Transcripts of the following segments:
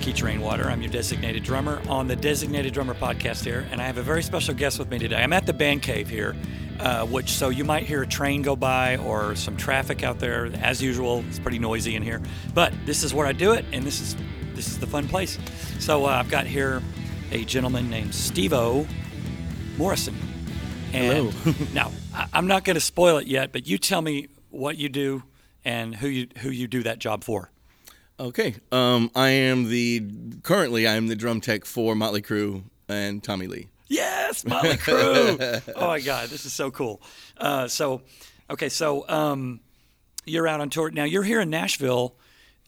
Keith Rainwater. I'm your designated drummer on the Designated Drummer podcast here, and I have a very special guest with me today. I'm at the Band Cave here, uh, which so you might hear a train go by or some traffic out there. As usual, it's pretty noisy in here, but this is where I do it, and this is this is the fun place. So uh, I've got here a gentleman named Steve-O Morrison. And Hello. now I- I'm not going to spoil it yet, but you tell me what you do and who you who you do that job for. Okay. Um, I am the currently I am the drum tech for Motley Crue and Tommy Lee. Yes, Motley Crue. oh my God, this is so cool. Uh, so, okay, so um, you're out on tour now. You're here in Nashville.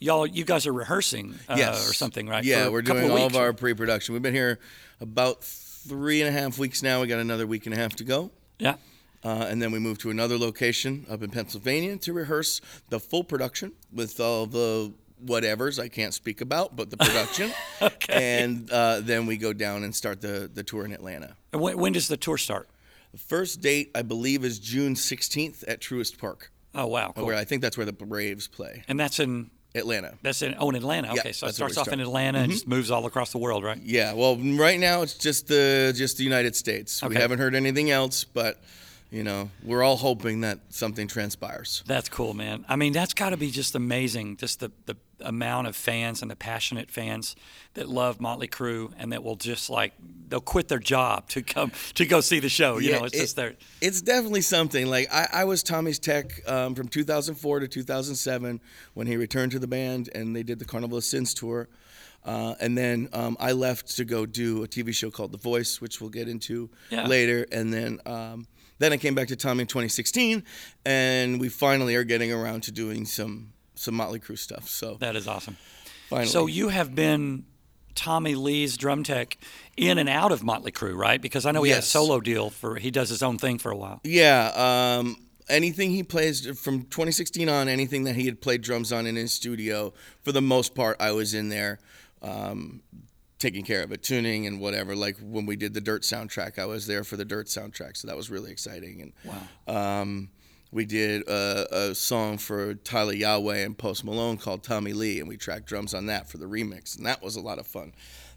Y'all, you guys are rehearsing uh, Yes. or something, right? Yeah, we're doing all weeks. of our pre-production. We've been here about three and a half weeks now. We got another week and a half to go. Yeah. Uh, and then we moved to another location up in Pennsylvania to rehearse the full production with all the whatevers I can't speak about, but the production. Okay. And uh, then we go down and start the, the tour in Atlanta. And when, when does the tour start? The first date, I believe, is June 16th at Truist Park. Oh wow, cool. Where I think that's where the Braves play. And that's in Atlanta. that's in oh in Atlanta. Yeah, Okay, so it starts off in start. Mm-hmm. Atlanta and just moves all across the world, right? Yeah, well, right now it's just the just the United States. We haven't heard anything else, but you know, we're all hoping that something transpires. That's cool, man. I mean, that's got to be just amazing. Just the, the amount of fans and the passionate fans that love Motley Crue and that will just like they'll quit their job to come to go see the show. You Yeah, know, it's it- just their It's definitely something. Like I, I was Tommy's tech um, from 2004 to 2007 when he returned to the band and they did the Carnival of Sins tour. Uh, and then um, I left to go do a TV show called The Voice, which we'll get into Yeah. later. And then um, then I came back to Tommy in 2016, and we finally are getting around to doing some some Motley Crue stuff. So that is awesome. finally, So you have been Tommy Lee's drum tech in and out of Motley Crue, right? Because I know he had a solo deal for he does his own thing for a while. Yeah, um, anything he plays from 2016 on, anything that he had played drums on in his studio, for the most part, I was in there um, taking care of it, tuning and whatever. Like when we did the Dirt soundtrack, I was there for the Dirt soundtrack, so that was really exciting. And Wow. um, we did a, a song for Tyla Yaweh and Post Malone called Tommy Lee, and we tracked drums on that for the remix, and that was a lot of fun.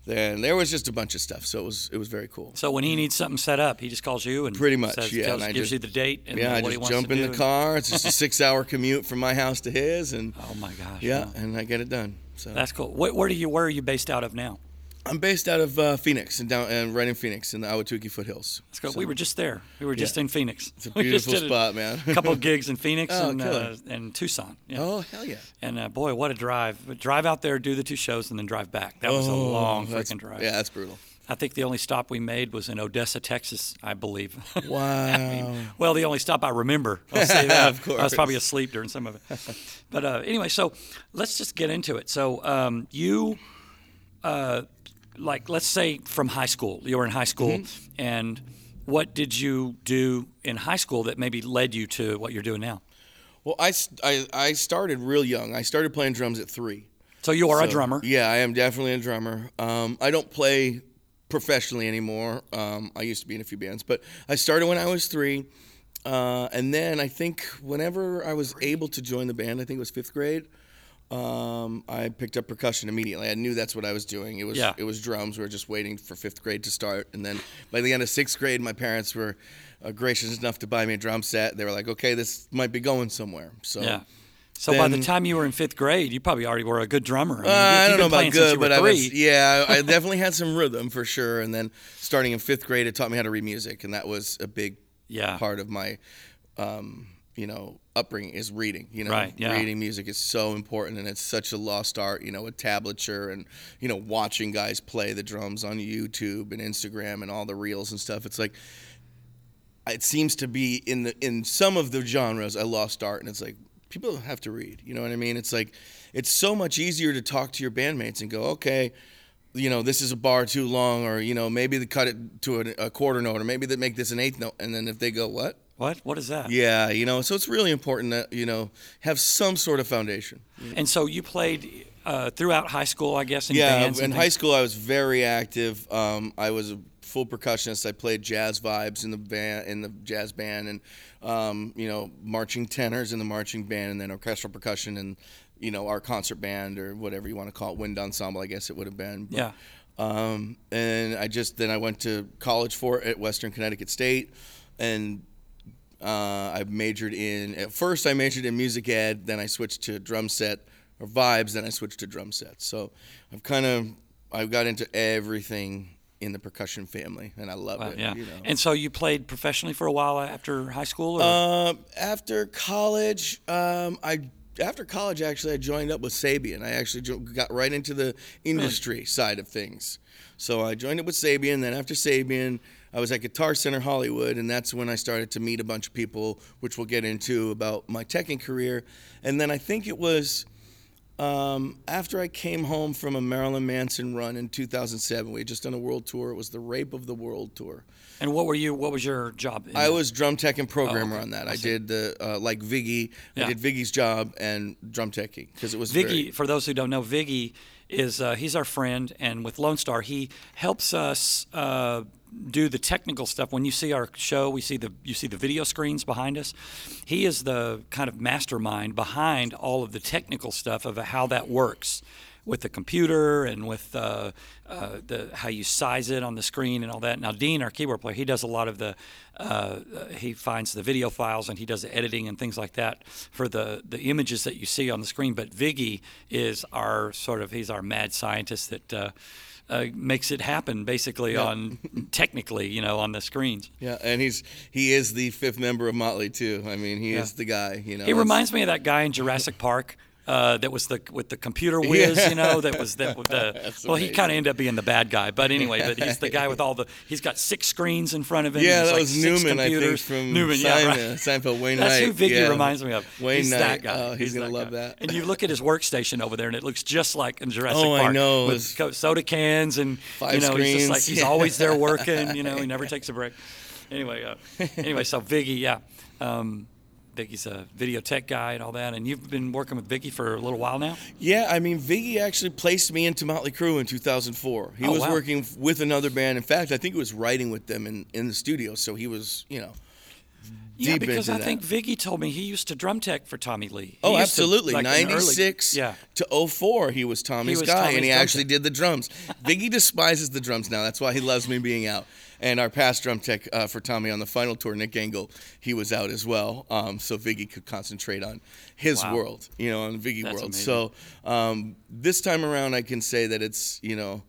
Then there was just a bunch of stuff, so it was it was very cool. So when he needs something set up, he just calls you and Pretty much, says, yeah, tells- and I gives just- you the date and Yeah, I what he just wants jump to in do the and- car. It's just a six-hour commute from my house to his, and Oh my gosh! yeah, wow. and I get it done. So That's cool. Where, where do you where are you based out of now? I'm based out of uh, Phoenix and down and right in Phoenix in the Ahwatukee foothills. Let's go. we were just there. We were just in Phoenix. It's a beautiful spot, man. A couple of gigs in Phoenix Oh, and uh, and Tucson. Yeah. Oh hell yeah! And uh, boy, what a drive! Drive out there, do the two shows, and then drive back. That was a Oh, long freaking drive. Yeah, that's brutal. I think the only stop we made was in Odessa, Texas, I believe. Wow. well, the only stop I remember. I'll say that. Of I was probably asleep during some of it. But uh, anyway, so let's just get into it. So um, you, uh, like, let's say from high school, you were in high school, Mm-hmm. and what did you do in high school that maybe led you to what you're doing now? Well, I I started real young. I started playing drums at three. So you are a drummer. Yeah, I am definitely a drummer. Um, I don't play professionally anymore. Um, I used to be in a few bands, but I started when I was three. Uh, and then I think whenever I was able to join the band, I think it was fifth grade. Um, I picked up percussion immediately. I knew that's what I was doing. It was Yeah. it was drums. We were just waiting for fifth grade to start, and then by the end of sixth grade, my parents were uh, gracious enough to buy me a drum set. They were like, "Okay, this might be going somewhere." So Yeah. So by the time you were in fifth grade, you probably already were a good drummer. I, mean, Uh, I don't know about good, but I was yeah, I definitely had some rhythm for sure. And then starting in fifth grade, it taught me how to read music, and that was a big Yeah. part of my, um, you know, upbringing is reading. You know, Right, yeah. reading music is so important, and it's such a lost art. You know, with tablature and you know watching guys play the drums on YouTube and Instagram and all the reels and stuff. It's like it seems to be in the in some of the genres a lost art, and it's like people have to read. You know what I mean? It's like it's so much easier to talk to your bandmates and go, okay, you know, this is a bar too long, or you know, maybe they cut it to a, a quarter note, or maybe they make this an eighth note, and then if they go, what? What? What is that? Yeah, you know, so it's really important that you know have some sort of foundation. And so you played uh, throughout high school, I guess, in yeah, bands. in high school I was very active. Um, I was a full percussionist. I played jazz vibes in the band, in the jazz band, and um, you know, marching tenors in the marching band, and then orchestral percussion and, you know, our concert band or whatever you want to call it, wind ensemble, I guess it would have been. But, Yeah. Um, and I just then I went to college for it at Western Connecticut State, and uh, I majored in. At first, I majored in music ed. Then I switched to drum set or vibes. Then I switched to drum set. So I've kind of I've got into everything in the percussion family, and I love Wow, it. yeah. You know. And so you played professionally for a while after high school? Or? Um, after college, um, I after college actually I joined up with Sabian. I actually jo- got right into the industry side of things. So I joined up with Sabian. Then after Sabian, I was at Guitar Center Hollywood, and that's when I started to meet a bunch of people, which we'll get into about my teching career. And then I think it was. Um, after I came home from a Marilyn Manson run in 2007, we had just done a world tour. It was the Rape of the World tour. and what were you? What was your job? I that? was drum tech and programmer okay. on that. I I, did the uh, like Viggy. Yeah. I did Viggy's job and drum teching because it was Viggy, very- for those who don't know, Viggy is uh, he's our friend, and with Lonestar, he helps us uh, do the technical stuff. When you see our show, we see the you see the video screens behind us. He is the kind of mastermind behind all of the technical stuff of how that works with the computer and with uh, uh, the how you size it on the screen and all that. Now, Dean, our keyboard player, he does a lot of the uh, uh, he finds the video files and he does the editing and things like that for the the images that you see on the screen. But Viggy is our sort of he's our mad scientist that. Uh, uh, makes it happen basically on technically, you know, on the screens. yeah, and he's he is the fifth member of Motley too. I mean, he is the guy. You know, He reminds me of that guy in Jurassic Park. Uh, that was the with the computer whiz, Yeah. you know. That was that. With the, That's well, he kind of ended up being the bad guy, but anyway. But he's the guy with all the. He's got six screens in front of him. Yeah, that like was Newman, I think, from Newman. Sein- Yeah, right. Seinfeld. Wayne That's Knight. who Viggy yeah. reminds me of. Wayne he's Knight. that guy. Oh, he's gonna that love guy. that. And you look at his workstation over there, and it looks just like in Jurassic Oh, I know. With co- soda cans and Five you know, he's just like he's always there working. You know, he never takes a break. Anyway, uh, anyway, so Viggy, yeah. Um, Viggy's a video tech guy and all that, and you've been working with Viggy for a little while now. Yeah, I mean, Viggy actually placed me into Motley Crue in 2004. He Oh, was wow. working with another band. In fact, I think he was writing with them in, in the studio. So he was, you know, Yeah, because I think. Viggy told me he used to drum tech for Tommy Lee. He Oh, used to, absolutely. like, in the early- 96 yeah. to 04, he was Tommy's was guy, Tommy's and he actually tech. did the drums. Viggy despises the drums now. That's why he loves me being out. And our past drum tech uh, for Tommy on the final tour, Nick Engel, he was out as well. Um, so Viggy could concentrate on his Wow. world, you know, on Viggy That's world. amazing. So um, this time around, I can say that it's, you know,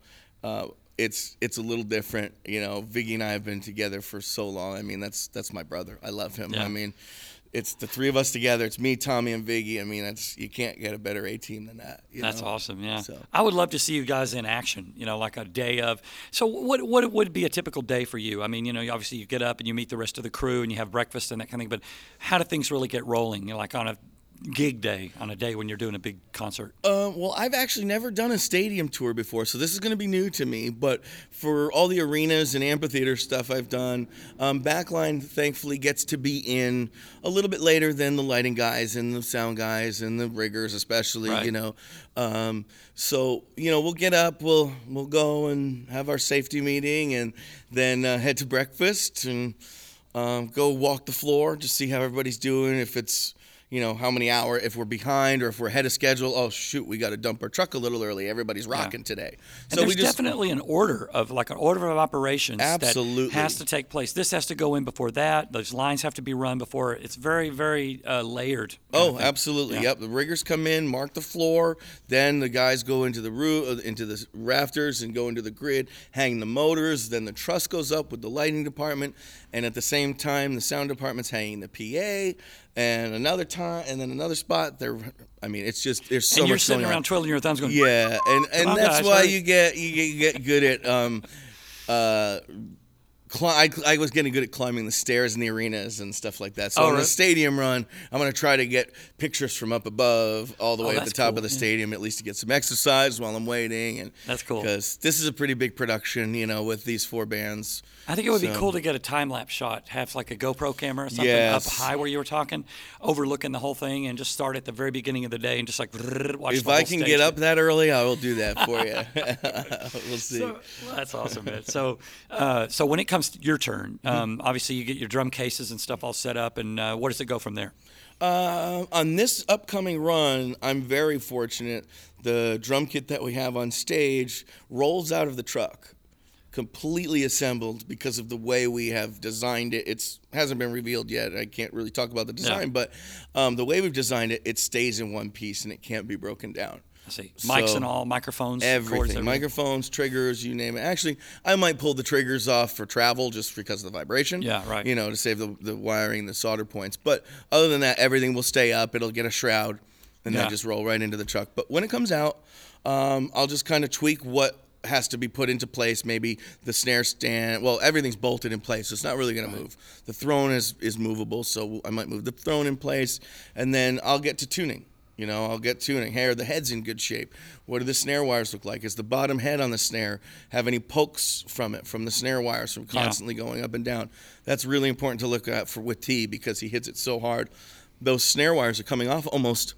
uh, it's it's a little different. You know, Viggy and I have been together for so long. I mean, that's that's my brother. I love him. Yeah. I mean, it's the three of us together. It's me, Tommy, and Viggy. I mean, that's you can't get a better A team than that. you That's know? awesome. Yeah, So- I would love to see you guys in action. You know, like a day of. So, what what would be a typical day for you? I mean, you know, obviously you get up and you meet the rest of the crew and you have breakfast and that kind of thing. But how do things really get rolling? You know, like on a gig day, on a day when you're doing a big concert. Uh, well, I've actually never done a stadium tour before, so this is going to be new to me. But for all the arenas and amphitheater stuff I've done, um, Backline thankfully gets to be in a little bit later than the lighting guys and the sound guys and the riggers, especially. Right. You know, um, so you know we'll get up, we'll we'll go and have our safety meeting, and then uh, head to breakfast and um, go walk the floor to see how everybody's doing. If it's you know how many hour if we're behind or if we're ahead of schedule. Oh shoot, we got to dump our truck a little early. Everybody's rocking today. So and there's definitely an order of like an order of operations Absolutely. that has to take place. This has to go in before that. Those lines have to be run before. It's very very uh, layered. Oh, absolutely. Yeah. Yep. The riggers come in, mark the floor. Then the guys go into the roof, into the rafters, and go into the grid, hang the motors. Then the truss goes up with the lighting department, and at the same time, the sound department's hanging the PA. And another time, and then another spot. There, I mean, it's just there's so and you're much sitting going around on. twiddling your thumbs, going, Yeah, and and on, that's guys, why you get you get, you get good at um, uh, I, I was getting good at climbing the stairs in the arenas and stuff like that. So Oh, on really? the stadium run, I'm going to try to get pictures from up above all the Oh, way at the top cool, of the yeah. stadium, at least to get some exercise while I'm waiting. And That's cool. because this is a pretty big production, you know, with these four bands. I think it would be cool to get a time lapse shot, have like a GoPro camera or something Yes. up high where you were talking, overlooking the whole thing, and just start at the very beginning of the day and just like watch If I can get up that early, I will do that for you. we'll see. So, well, that's awesome, man. So, uh, so when it comes comes to your turn, Mm-hmm. um, obviously you get your drum cases and stuff all set up, and uh, where does it go from there? Uh, on this upcoming run, I'm very fortunate. The drum kit that we have on stage rolls out of the truck, completely assembled because of the way we have designed it. It's hasn't been revealed yet. I can't really talk about the design, but um, the way we've designed it, it stays in one piece and it can't be broken down. I see mics So, and all, microphones, cords, Everything, microphones, triggers, you name it. Actually, I might pull the triggers off for travel just because of the vibration. Yeah, right. You know, to save the, the wiring, the solder points. But other than that, everything will stay up. It'll get a shroud, and Yeah. then just roll right into the truck. But when it comes out, um, I'll just kind of tweak what has to be put into place. Maybe the snare stand. Well, everything's bolted in place, so it's not really going to move. The throne is is movable, so I might move the throne in place, and then I'll get to tuning. You know, I'll get tuning. Hey, are the heads in good shape? What do the snare wires look like? Is the bottom head on the snare have any pokes from it, from the snare wires, from constantly going up and down? That's really important to look at for with T because he hits it so hard. Those snare wires are coming off almost,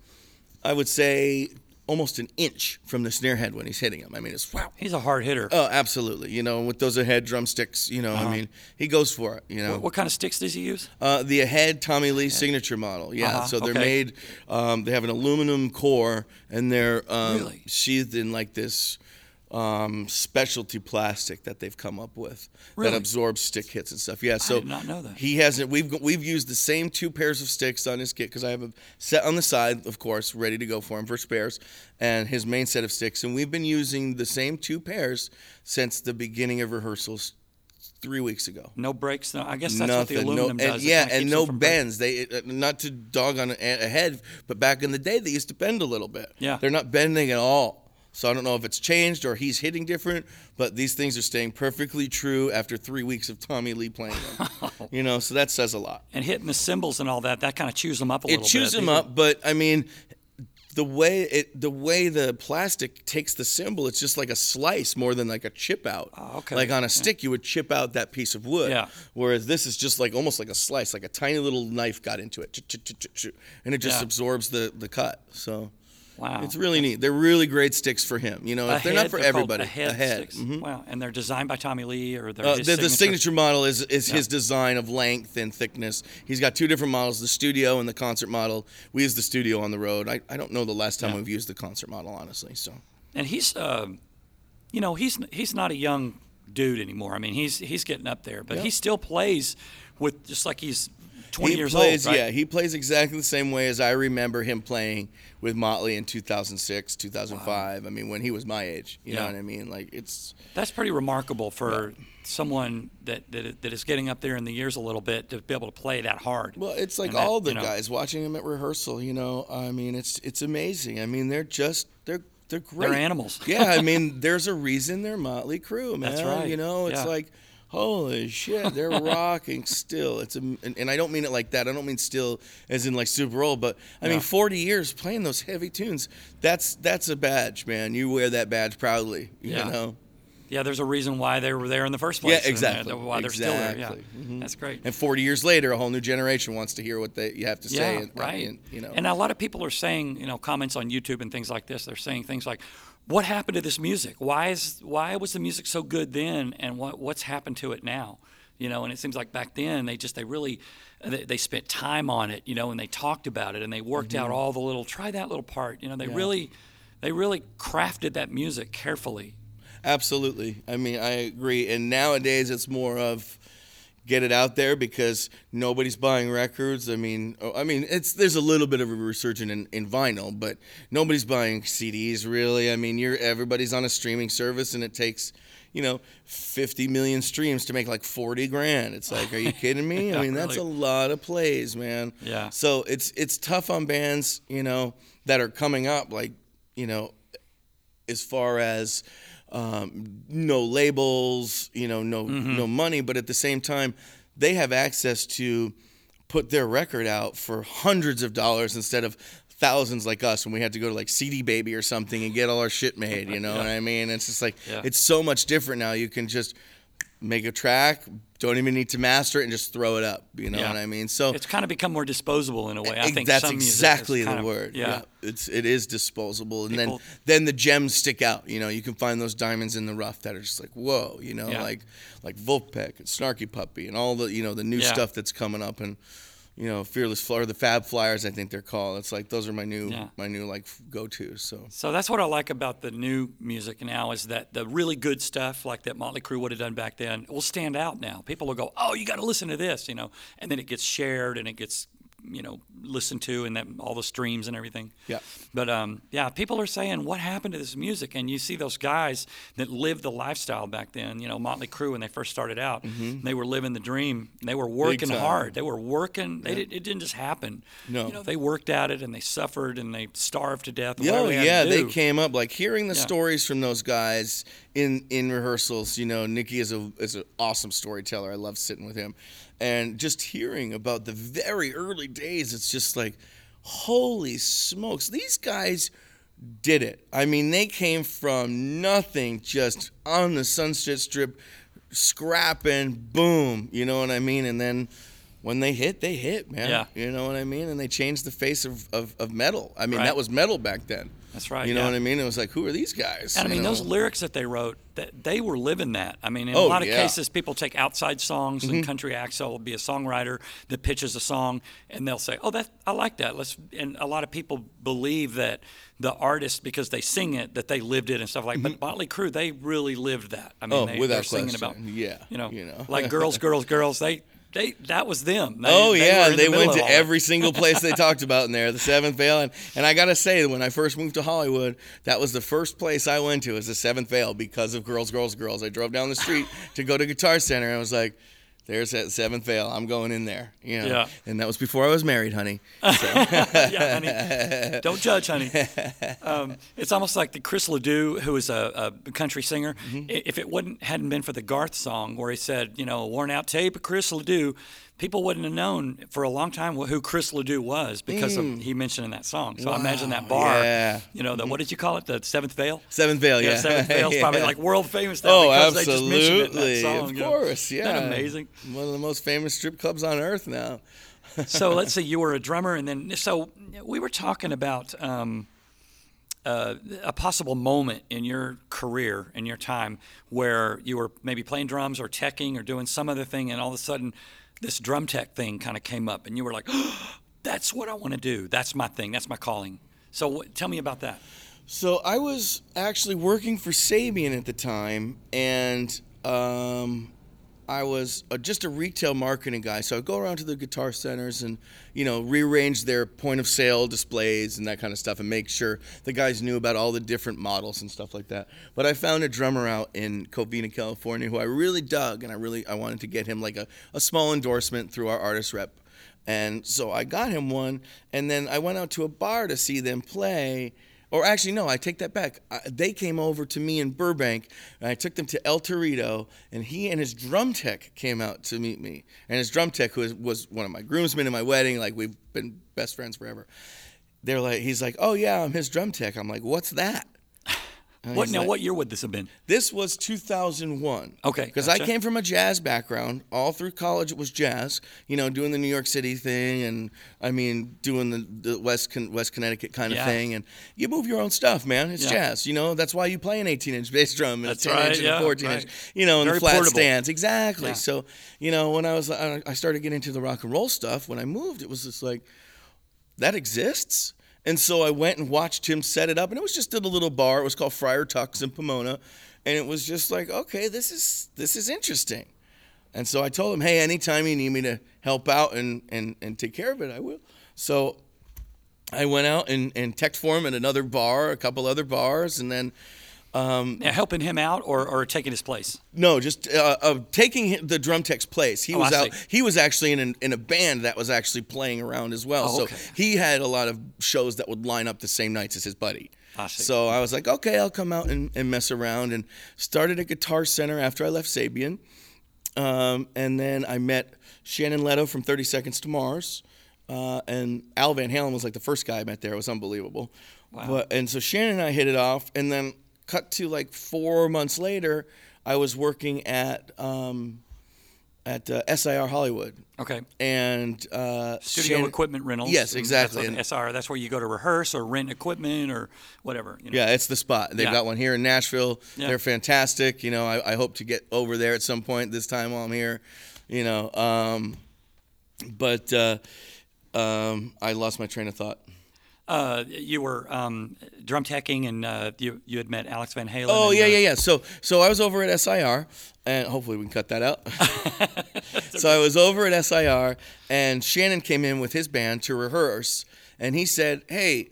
I would say, almost an inch from the snare head when he's hitting them. I mean, it's wow. He's a hard hitter. Oh, absolutely. You know, with those Ahead drumsticks, you know, I mean, he goes for it. You know, what, what kind of sticks does he use? uh, the Ahead Tommy Lee signature model. Yeah, Uh-huh, so they're okay. made. Um, they have an aluminum core, and they're um, Really? sheathed in like this um, specialty plastic that they've come up with Really? that absorbs stick hits and stuff. Yeah, so did not know that. he hasn't. We've we've used the same two pairs of sticks on his kit because I have a set on the side, of course, ready to go for him for spares, and his main set of sticks, and we've been using the same two pairs since the beginning of rehearsals. Three weeks ago. No breaks. No, I guess that's what the aluminum no, does. and, yeah, and no them from breaking. bends. They uh, not to dog on a, a head, but back in the day they used to bend a little bit. Yeah. they're not bending at all. So I don't know if it's changed or he's hitting different, but these things are staying perfectly true after three weeks of Tommy Lee playing them. you know, so that says a lot. And hitting the cymbals and all that, that kind of chews them up a It little bit. It chews them up, but I mean, the way it, the way the plastic takes the cymbal, it's just like a slice more than like a chip out. Oh, okay. Like on a stick, you would chip out that piece of wood. Yeah. Whereas this is just like almost like a slice, like a tiny little knife got into it, and it just Yeah. absorbs the the cut. So. Wow. It's really neat. They're really great sticks for him. You know, A they're not for they're everybody. A head. Mhm. Wow. And they're designed by Tommy Lee or they're Uh, the, the signature. signature model is is his design of length and thickness. He's got two different models: the studio and the concert model. We use the studio on the road. I, I don't know the last time Yeah. we've used the concert model, honestly. So And he's, uh, you know, he's he's not a young dude anymore. I mean, he's he's getting up there, but Yeah. he still plays with just like he's 20 he years plays, old. Right? yeah, he plays exactly the same way as I remember him playing with Motley in 2006, 2005. I mean, when he was my age. You know what I mean? Like it's That's pretty remarkable for someone that, that that is getting up there in the years a little bit to be able to play that hard. Well, it's like And that, all the you know- guys watching him at rehearsal. You know, I mean, it's it's amazing. I mean, they're just they're they're great. They're animals. yeah, I mean, there's a reason they're Motley Crue, man. That's right. You know, it's Yeah. like. Holy shit, they're rocking still. It's a, and, and I don't mean it like that. I don't mean still as in like super old, but I Yeah. mean 40 years playing those heavy tunes. That's that's a badge, man. You wear that badge proudly. You Yeah. know. Yeah, there's a reason why they were there in the first place. Yeah, uh, exactly. why they're still there. Yeah, Mhm. that's great. And 40 years later, a whole new generation wants to hear what they you have to say. Yeah, and, right. and, you know. And a lot of people are saying, you know, comments on YouTube and things like this. They're saying things like, "What happened to this music? Why is why was the music so good then, and what what's happened to it now?" You know, and it seems like back then they just they really they, they spent time on it, you know, and they talked about it and they worked out all the little try that little part. You know, they Mm-hmm. Yeah. really they really crafted that music carefully. Absolutely. I mean, I agree. And nowadays, it's more of get it out there because nobody's buying records. I mean, oh, I mean, it's there's a little bit of a resurgence in, in vinyl, but nobody's buying CDs really. I mean, you're everybody's on a streaming service, and it takes. You know, 50 million streams to make like 40 grand. It's like, are you kidding me? Yeah, I mean, that's a lot of plays, man. Yeah. So it's it's tough on bands, you know, that are coming up. Like, you know, as far as um, no labels, you know, no Mm-hmm. no money, but at the same time, they have access to put their record out for hundreds of dollars instead of thousands like us when we had to go to like CD Baby or something and get all our shit made. You know what I mean? It's just like Yeah. it's so much different now. You can just make a track, don't even need to master it, and just throw it up. You know Yeah. what I mean? So It's kind of become more disposable in a way. I think that's exactly the of- word. Yeah. it's it is disposable, and People- then then the gems stick out. You know, you can find those diamonds in the rough that are just like whoa. You know, Yeah. like like Vulfpeck and Snarky Puppy and all the you know the new Yeah. stuff that's coming up and. You know, Fearless Flow, or the Fab Flyers, I think they're called. It's like those are my new, Yeah. my new like go tos. So So that's what I like about the new music now is that the really good stuff like that Motley Crue would have done back then will stand out now. People will go, "Oh, you got to listen to this," you know, and then it gets shared and it gets you know listen to and then all the streams and everything. Yeah. But um, yeah, people are saying, "What happened to this music?" And you see those guys that lived the lifestyle back then. You know, Motley Crue when they first started out, they were living the dream. They were working hard. They were working. They did, it didn't just happen. No. You know, they worked at it and they suffered and they starved to death. Yeah, they yeah, they came up like hearing the Yeah. stories from those guys in in rehearsals. You know, Nikki is a is an awesome storyteller. I love sitting with him, and just hearing about the very early days. It's just like, holy smokes, these guys did it. I mean, they came from nothing, just on the Sunset Strip, scrapping, boom. You know what I mean? And then. When they hit, they hit, man. Yeah. You know what I mean? And they changed the face of, of, of metal. I mean, Right. that was metal back then. That's right, You know yeah. what I mean? It was like, who are these guys? And I mean, know? those lyrics that they wrote, that they were living that. I mean, in a Oh, lot of yeah. Mm-hmm. cases, people take outside songs, and country acts will be a songwriter that pitches a song, and they'll say, "Oh, that I like that." Let's. And a lot of people believe that the artist, because they sing it, that they lived it and stuff like. But Motley Crue, they really lived that. I mean, Mm-hmm. Oh, they, without they're singing about, Yeah, you know, you know. like girls, girls, girls. They. They, that was them. They- Oh they yeah, were in the they went to every single place they talked about in there, the Seventh Veil, and, and I gotta say, when I first moved to Hollywood, that was the first place I went to was the Seventh Veil because of Girls, Girls, Girls. I drove down the street to go to Guitar Center, and I was like, "There's that Seventh Veil. I'm going in there." You know? Yeah. And that was before I was married, honey. yeah, honey. Don't judge, honey. Um, it's almost like the Chris Ledoux, who is a, a country singer. Mm-hmm. If it wouldn't hadn't been for the Garth song where he said, you know, worn out tape of Chris Ledoux, people wouldn't have known for a long time who Chris Ledoux was because of he mentioned in that song. So I imagine that Mm. Bar, yeah. you know, the what did you call it? The Seventh Veil. Seventh Veil, yeah. Seventh Veil's probably like world famous now Oh, because they just mentioned it in that absolutely. song. Of you know. course, yeah. Isn't that amazing? One of the most famous strip clubs on earth now. so let's say you were a drummer, and then so we were talking about um, uh, a possible moment in your career, in your time, where you were maybe playing drums or teching or doing some other thing, and all of a sudden, this drum tech thing kind of came up, and you were like, "That's what I want to do. That's my thing. That's my calling." So tell me about that. So I was actually working for Sabian at the time, and um, I was uh, just a retail marketing guy. So I'd go around to the guitar centers and, you know, rearrange their point of sale displays and that kind of stuff, and make sure the guys knew about all the different models and stuff like that. But I found a drummer out in Covina, California, who I really dug, and I really I wanted to get him like a, a small endorsement through our artist rep. And so I got him one, and then I went out to a bar to see them play. Or actually, no, I take that back. I, they came over to me in Burbank, and I took them to El Torito, and he and his drum tech came out to meet me. And his drum tech was, was one of my groomsmen in my wedding. Like, we've been best friends forever. They're like, he's like, oh, yeah, I'm his drum tech. I'm like, what's that? And What now? like- what year would this have been? this was 2001. Okay, Because I came from a jazz background. All through college, it was jazz. You know, doing the New York City thing, and I mean, doing the, the West Con- West Connecticut kind of Yeah. thing. And you move your own stuff, man. It's Yeah. jazz. You know, that's why you play an 18 inch bass drum and That's a 10 right, inch and a 14 right. inch. You know, and Very the flat portable. stands. Exactly. Yeah. So, you know, when I was, I I started getting into the rock and roll stuff. When I moved, it was just like that exists. And so I went and watched him set it up, and it was just at a little bar. It was called Friar Tuck's in Pomona, and it was just like, okay, this is this is interesting. And so I told him, hey, anytime you need me to help out and and, and take care of it, I will. So I went out and and teched for him at another bar, a couple other bars, and then Now, helping him out or, or taking his place? No, just uh, uh, taking the drum tech's place. He Oh, was out. He was actually in an, in a band that was actually playing around as well. Oh, so he had a lot of shows that would line up the same nights as his buddy. I. So I was like, okay, I'll come out and, and mess around. And started a Guitar Center after I left Sabian. Um, and then I met Shannon Leto from 30 Seconds to Mars. Uh, and Al Van Halen was like the first guy I met there. It was unbelievable. But, and so Shannon and I hit it off. And then cut to like four months later, I was working at um, at uh, SIR Hollywood, Okay. and uh, Studio Shannon- equipment rentals. Yes, exactly. That's And- what SR. That's where you go to rehearse or rent equipment or whatever. You know? Yeah, it's the spot. They've Yeah. got one here in Nashville. Yeah. They're fantastic. You know, I, I hope to get over there at some point this time while I'm here. You know, um, but uh, um, I lost my train of thought. Uh, you were um, drum teching and uh, you you had met Alex Van Halen. Oh and, yeah, uh, yeah, yeah. So so I was over at SIR, and hopefully we can cut that out. so I was over at SIR, and Shannon came in with his band to rehearse, and he said, "Hey,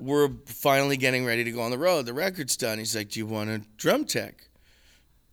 we're finally getting ready to go on the road. The record's done." He's like, "Do you want a drum tech?"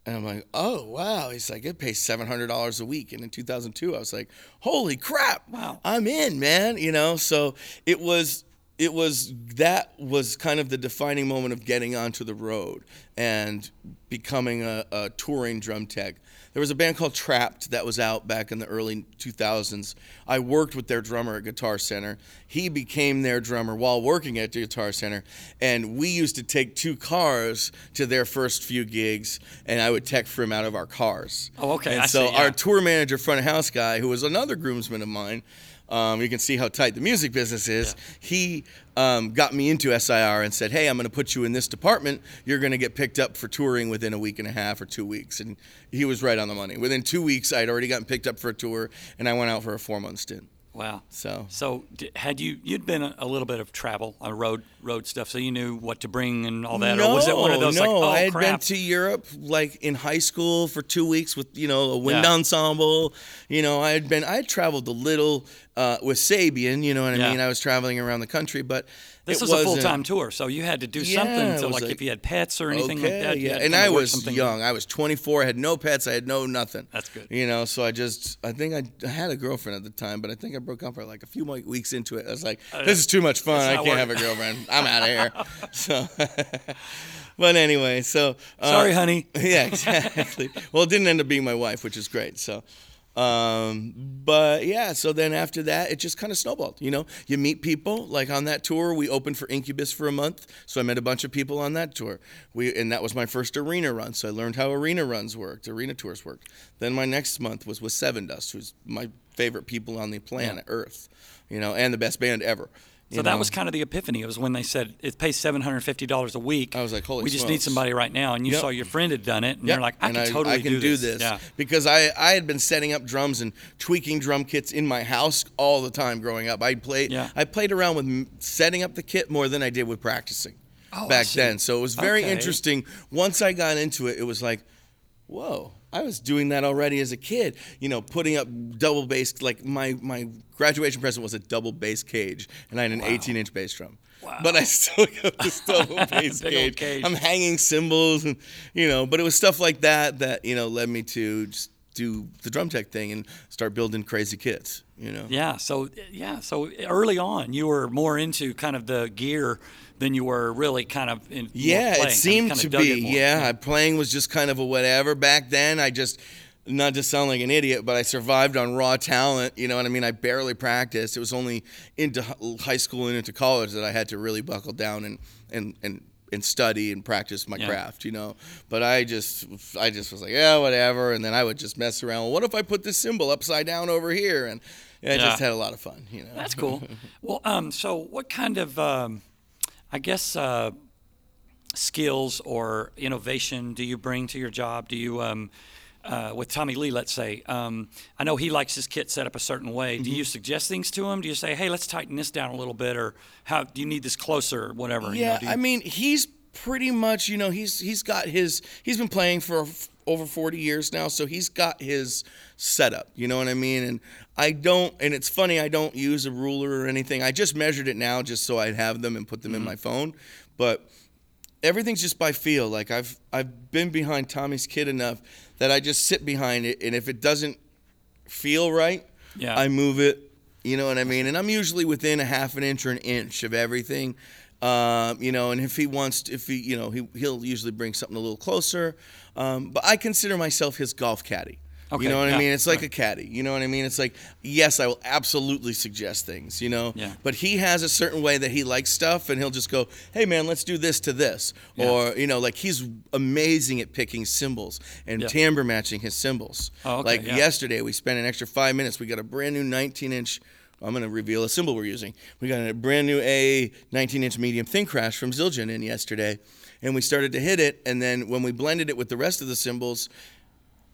And I'm like, "Oh wow!" He's like, "It pays seven hundred dollars a week." And in 2002, I was like, "Holy crap! Wow. I'm in, man!" You know, so it was it was that was kind of the defining moment of getting onto the road and becoming a, a touring drum tech. There was a band called Trapt that was out back in the early 2000s. I worked with their drummer at Guitar Center. He became their drummer while working at Guitar Center, and we used to take two cars to their first few gigs, and I would tech for him out of our cars. Oh, okay, And I so see, yeah. our tour manager, front of house guy, who was another groomsman of mine. Um, you can see how tight the music business is. He um, got me into SIR and said, "Hey, I'm going to put you in this department. You're going to get picked up for touring within a week and a half or two weeks." And he was right on the money. Within two weeks, I'd already gotten picked up for a tour, and I went out for a four month stint. Wow. So So had you you'd been a, a little bit of travel, uh, road road stuff, so you knew what to bring and all that, no, or was it one of those no, like, oh I had crap? been to Europe like in high school for two weeks with you know a wind Yeah. ensemble. You know, I had been I had traveled a little uh, with Sabian. You know what I Yeah. mean? I was traveling around the country, but this was a full time tour, so you had to do Yeah, something. So like, if you had pets or anything okay, like that, yeah. And I was something- young. I was 24. I had no pets. I had no nothing. That's good. You know, so I just I think I, I had a girlfriend at the time, but I think I broke up for like a few weeks into it. I was like, this is too much fun. I can't have a girlfriend. I'm out of here. So, but anyway, so uh, Sorry, honey. yeah, exactly. well, it didn't end up being my wife, which is great. So, um, but yeah, so then after that, it just kind of snowballed. You know, you meet people. Like on that tour, we opened for Incubus for a month, so I met a bunch of people on that tour. We and that was my first arena run, so I learned how arena runs worked, arena tours worked. Then my next month was with Sevendust, who's my favorite people on the planet Earth. You know, and the best band ever. So you that know? was kind of the epiphany. It was when they said it pays seven hundred fifty dollars a week. I was like, holy We just need somebody right now, and you Yep. saw your friend had done it, and Yep. you're like, I And can totally I can do this. Yeah. because I, I had been setting up drums and tweaking drum kits in my house all the time growing up. I played Yeah. I played around with setting up the kit more than I did with practicing Oh, back then. So it was very Okay. interesting. Once I got into it, it was like, whoa. I was doing that already as a kid, you know, putting up double bass. Like my, my graduation present was a double bass cage, and I had an 18 inch bass drum. Wow. But I still got this double bass cage. cage. I'm hanging cymbals and you know but it was stuff like that that you know led me to just do the drum tech thing and start building crazy kits you know Yeah. So yeah. So early on, you were more into kind of the gear than you were really kind of in. yeah it seemed kind to of it be more. yeah playing was just kind of a whatever back then i just not to sound like an idiot but i survived on raw talent you know what i mean i barely practiced it was only into high school and into college that i had to really buckle down and and and and study and practice my Yeah. craft, you know. But I just, I just was like, yeah, whatever. And then I would just mess around. Well, what if I put this cymbal upside down over here? And I just had a lot of fun, you know. That's cool. well, um, so what kind of, um, I guess, uh, skills or innovation do you bring to your job? Do you, um, uh, with Tommy Lee, let's say, um, I know he likes his kit set up a certain way. Mm-hmm. Do you suggest things to him? Do you say, "Hey, let's tighten this down a little bit," or "How do you need this closer?" or whatever. you know, Yeah, you- I mean, he's pretty much, you know, he's he's got his he's been playing for over 40 years now, so he's got his setup, you know what I mean? And I don't and it's funny, I don't use a ruler or anything. I just measured it now just so I'd have them and put them Mm-hmm. in my phone. But everything's just by feel. Like I've I've been behind Tommy's kid enough that I just sit behind it and if it doesn't feel right, Yeah. I move it. You know what I mean? And I'm usually within a half an inch or an inch of everything. Um, you know, and if he wants, to, if he, you know, he, he'll usually bring something a little closer. Um, but I consider myself his golf caddy. Okay, You know what yeah, I mean? It's like right. a caddy. You know what I mean? It's like, yes, I will absolutely suggest things, you know? Yeah. But he has a certain way that he likes stuff, and he'll just go, hey, man, let's do this to this. Yeah. Or, you know, like he's amazing at picking cymbals and Yeah. timbre matching his cymbals. Oh, okay, like yesterday, we spent an extra five minutes. We got a brand new 19 inch. I'm going to reveal a cymbal we're using. We got a brand new A 19 inch medium thin crash from Zildjian in yesterday, and we started to hit it. And then when we blended it with the rest of the cymbals,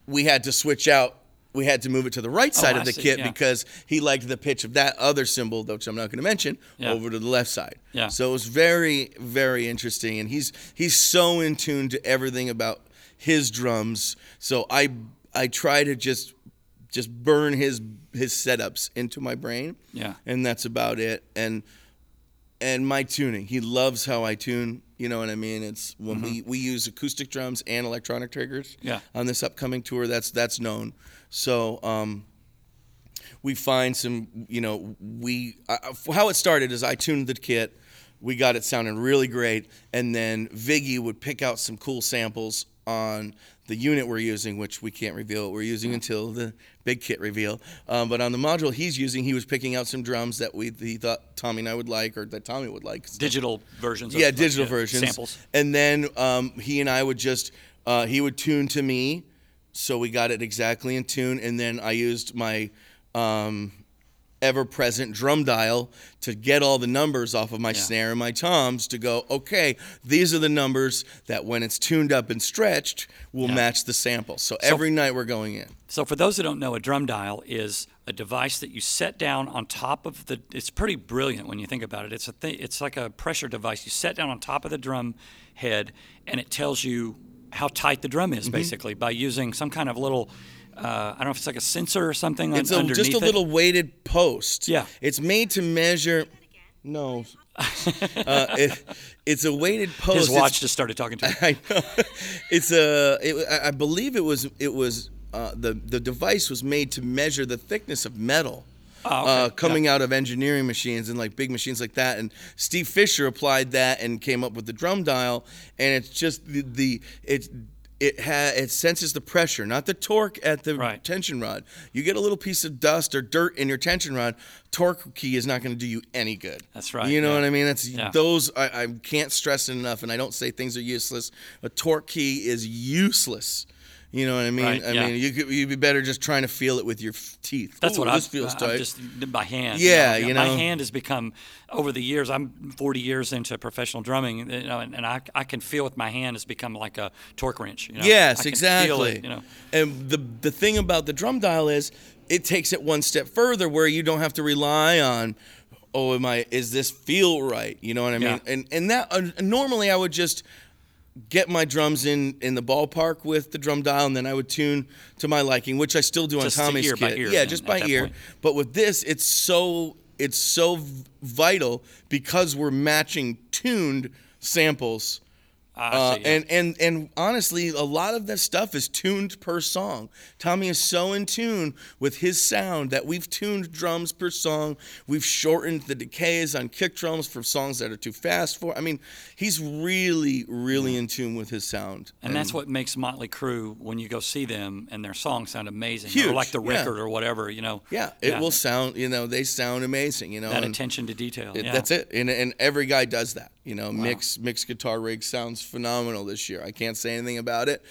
we had to switch out. We had to move it to the right oh, side Oh, of the see, kit yeah. because he liked the pitch of that other cymbal, which I'm not going to mention, Yeah. over to the left side. Yeah. So it was very, very interesting, and he's he's so in tune to everything about his drums. So I I try to just just burn his his setups into my brain. Yeah. And that's about it. And and my tuning. He loves how I tune. You know what I mean? It's when we, we use acoustic drums and electronic triggers Mm-hmm. Yeah. on this upcoming tour. That's that's known. So um, we find some. You know, we I- how it started is I tuned the kit. We got it sounding really great, and then Viggy would pick out some cool samples on the unit we're using, which we can't reveal what we're using until the big kit reveal. Um, but on the module he's using, he was picking out some drums that we he thought Tommy and I would like, or that Tommy would like. Digital versions. Yeah, digital uh, versions. Samples. And then um, he and I would just uh, he would tune to me, so we got it exactly in tune. And then I used my um, ever-present drum dial to get all the numbers off of my snare and my toms to go. Okay, these are the numbers that when it's tuned up and stretched will Yeah. match the sample. So every night we're going in. So for those that don't know, a drum dial is a device that you set down on top of the. It's pretty brilliant when you think about it. It's a thing. It's like a pressure device. You set down on top of the drum head, and it tells you how tight the drum Mm-hmm. is, basically, by using some kind of little. Uh, I don't know if it's like a sensor or something. It's un- a, just a it. little weighted post. Yeah. It's made to measure. No. uh, it, it's a weighted post. His It's- watch just started talking to him. I know. It's a. It, I- believe it was. It was. Uh, the the device was made to measure the thickness of metal. Oh, okay. Uh, coming out of engineering machines and like big machines like that, and Steve Fisher applied that and came up with the drum dial, and it's just the, the it it ha, it senses the pressure, not the torque at the Right. tension rod. You get a little piece of dust or dirt in your tension rod, torque key is not going to do you any good. That's right, You know yeah. what I mean? That's Yeah. those I, I can't stress it enough, and I don't say things are useless. A torque key is useless. You know what I mean? Right, I yeah. mean, you could you'd be better just trying to feel it with your f- teeth. That's Ooh, what this I've, feels tight. just by hand. Yeah, you know, you my hand has become over the years. I'm 40 years into professional drumming, you know, and, and I, I can feel with my hand has become like a torque wrench. You know? Yes, exactly. It, you know, And the the thing about the drum dial is it takes it one step further where you don't have to rely on oh am I is this feel right? You know what I mean? Yeah. And and that uh, normally I would just get my drums in in the ballpark with the drum dial and then I would tune to my liking, which I still do Just on Tommy's by kit. ear yeah, then just by ear. point. But with this it's so it's so vital because we're matching tuned samples uh, see, yeah. and and and honestly, a lot of that stuff is tuned per song. Tommy is so in tune with his sound that we've tuned drums per song. We've shortened the decays on kick drums for songs that are too fast for. I mean, he's really, really in tune with his sound. And that's what makes Motley Crue when you go see them and their songs sound amazing. Or like the yeah. record or whatever, you know. yeah, it will sound. You know, they sound amazing. You know, That and attention to detail. it- yeah. that's it. And and every guy does that. You know, mix mix guitar rig sounds phenomenal this year. I can't say anything about it,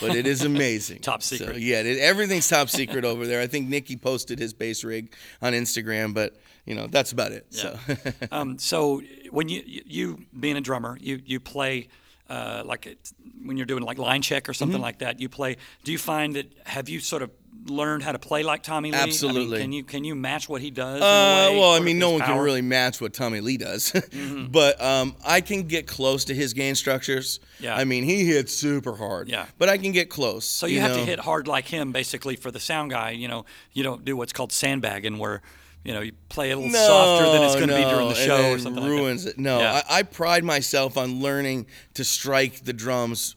but it is amazing. Top So, secret. yeah, it, everything's top secret over there. I think Nikki posted his bass rig on Instagram, but you know that's about it. So um, so when you, you being a drummer, you you play uh, like it, when you're doing like line check or Mm-hmm. something like that. You play. Do you find that have you sort of learned how to play like Tommy Lee? I mean, Absolutely. can you can you match what he does? in a Uh, well, I mean, no one can really match what Tommy Lee does, Mm-hmm. but um, I can get close to his gain structures. Yeah. I mean, he hits super hard. Yeah. but I can get close. So you, have know? to hit hard like him, basically, for the sound guy. You know, you don't do what's called sandbagging, where you know you play a little softer than it's going to be during the show or something. ruins like it. No, Yeah. I, I pride myself on learning to strike the drums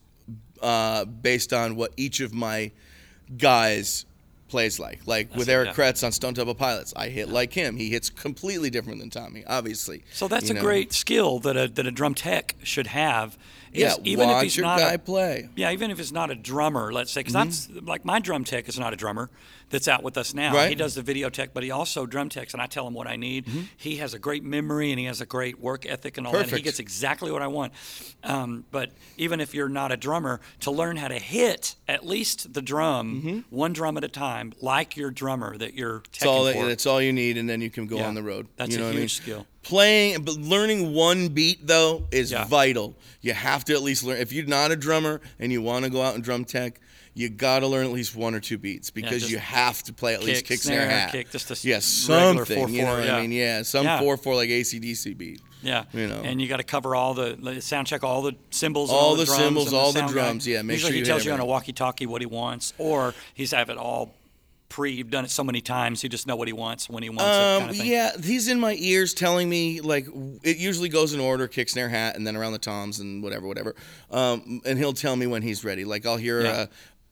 uh, based on what each of my guys plays like. Like with it, Eric yeah. Kretz on Stone Temple Pilots, I hit like him. He hits completely different than Tommy, obviously. So that's you a know. great skill that a that a drum tech should have. is Yeah, even watch if he's your not guy a, play. Yeah, even if it's not a drummer, let's say, because mm-hmm. that's like my drum tech is not a drummer that's out with us now. Mm-hmm. Right. Mm-hmm. He does the video tech, but he also drum techs, and I tell him what I need. He has a great memory and he has a great work ethic and all that. And he gets exactly what I want. Um, but even if you're not a drummer, to learn how to hit at least the drum, one drum at a time, like your drummer that you're Mm-hmm. All, that, that's all you need, and then you can go Yeah, on the road. that's you a know what I mean? huge skill. Playing, but learning one beat though is Yeah. vital. You have to at least learn. If you're not a drummer and you want to go out and drum tech, you got to learn at least one or two beats because just you have to play at least kick, kick, snare, snare, hat. kick, just a yeah, something. you know what yeah. I mean? Yeah, some Yeah. four four like ACDC beat. Yeah, You know. and you got to cover all the sound check, all the cymbals, All all the drums cymbals, all the sound drums, guy. yeah, make Usually sure he tells you on a walkie-talkie what he wants, or he's have it all pre. You've done it so many times, you just know what he wants when he wants it. Um, Kind of yeah, he's in my ears telling me like it usually goes in order: kick, snare, hat, and then around the toms and whatever, whatever. Um, and he'll tell me when he's ready. Like I'll hear, Yeah. uh,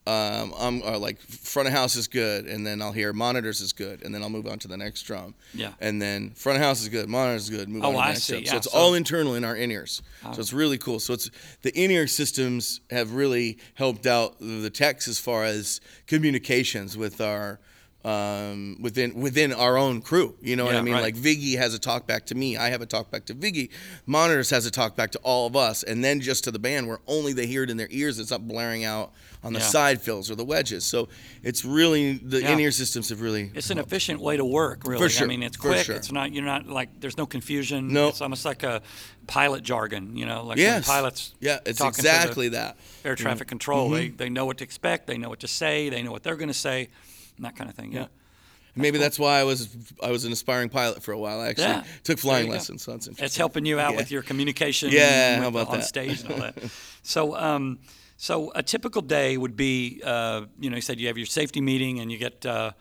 um, I'm uh, like front of house is good, and then I'll hear monitors is good, and then I'll move on to the next drum. Yeah. And then front of house is good, monitors is good, move Oh, on to the I next see, drum. yeah, So it's so- all internal in our in ears. so it's really cool. So it's the in ear systems have really helped out the techs as far as communications with our. Um, within within our own crew, you know what I mean. right. Like Viggy has a talk back to me. I have a talk back to Viggy. Monitors has a talk back to all of us, and then just to the band where only they hear it in their ears. It's not blaring out on the Yeah. side fills or the wedges. So it's really the Yeah. in-ear systems have really. It's an efficient way to work, really. sure, I mean, it's quick. sure. It's not. You're not like. There's no confusion. No. It's almost like a pilot jargon. You know, like yes. pilots. Yeah, it's talking to the exactly that. Air traffic control. Mm-hmm. They they know what to expect. They know what to say. They know what they're going to say. And that kind of thing. Yeah. Maybe that's why I was I was an aspiring pilot for a while. I actually Yeah. took flying lessons, so that's interesting. It's helping you out Yeah. with your communication. Yeah, how about on that? stage and all that. so, um, so a typical day would be, uh, you know, you said you have your safety meeting and you get uh,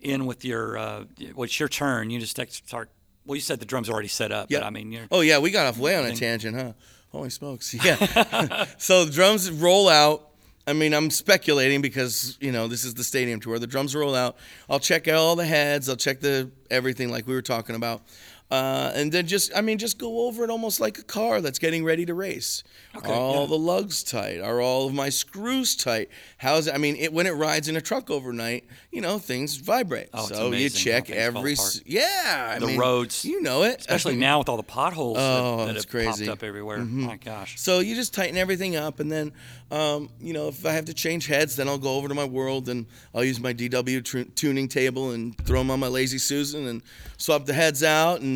in with your, uh, well, it's your turn. You just start. Well, you said the drum's already set up, Yeah. I mean, you're. Oh yeah, we got off way on a tangent, huh? Holy smokes! Yeah. so the drums roll out. I mean, I'm speculating because you know this is the stadium tour. The drums roll out. I'll check all the heads. I'll check the everything like we were talking about, uh, and then just I mean just go over it almost like a car that's getting ready to race. Okay, are all yeah. the lugs tight? Are all of my screws tight? How's it? I mean, it, when it rides in a truck overnight, you know things vibrate. Oh, so you check every. Yeah, I The mean, roads. You know it, Especially now with all the potholes Oh, that, that have crazy. Mm-hmm. popped up everywhere. My gosh. So you just tighten everything up, and then, um, you know, if I have to change heads, then I'll go over to my world and I'll use my DW tr- tuning table and throw them on my Lazy Susan and swap the heads out and,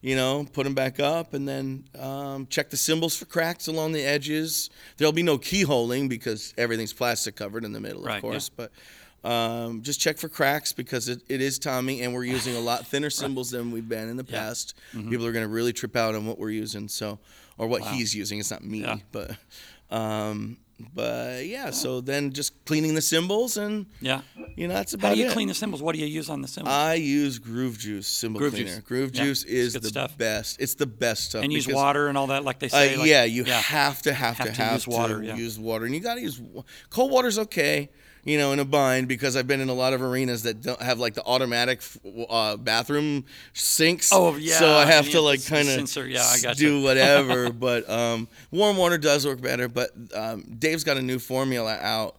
you know, put them back up, and then um, check the cymbals for cracks along the edges. There'll be no keyholing because everything's plastic covered in the middle, Right, of course, but. Um, just check for cracks because it, it is Tommy, and we're using a lot thinner cymbals than we've been in the past. Mm-hmm. People are going to really trip out on what we're using, so or what he's using. It's not me, Yeah. but um, but yeah. So then just cleaning the cymbals, and Yeah. you know that's How about do you it. clean the cymbals? What do you use on the cymbals? I use Groove Juice cymbal Groove cleaner. Juice. Groove Yeah, Juice is the stuff. best. It's the best stuff. and use water and all that, like they uh, say. like- yeah, you have to have, Have to to have use water, yeah. use water, and you got to use cold water's okay. You know, in a bind because I've been in a lot of arenas that don't have like the automatic uh, bathroom sinks. Oh, yeah, So I have to like kind of yeah, I gotcha. do whatever. but um, warm water does work better. But um, Dave's got a new formula out.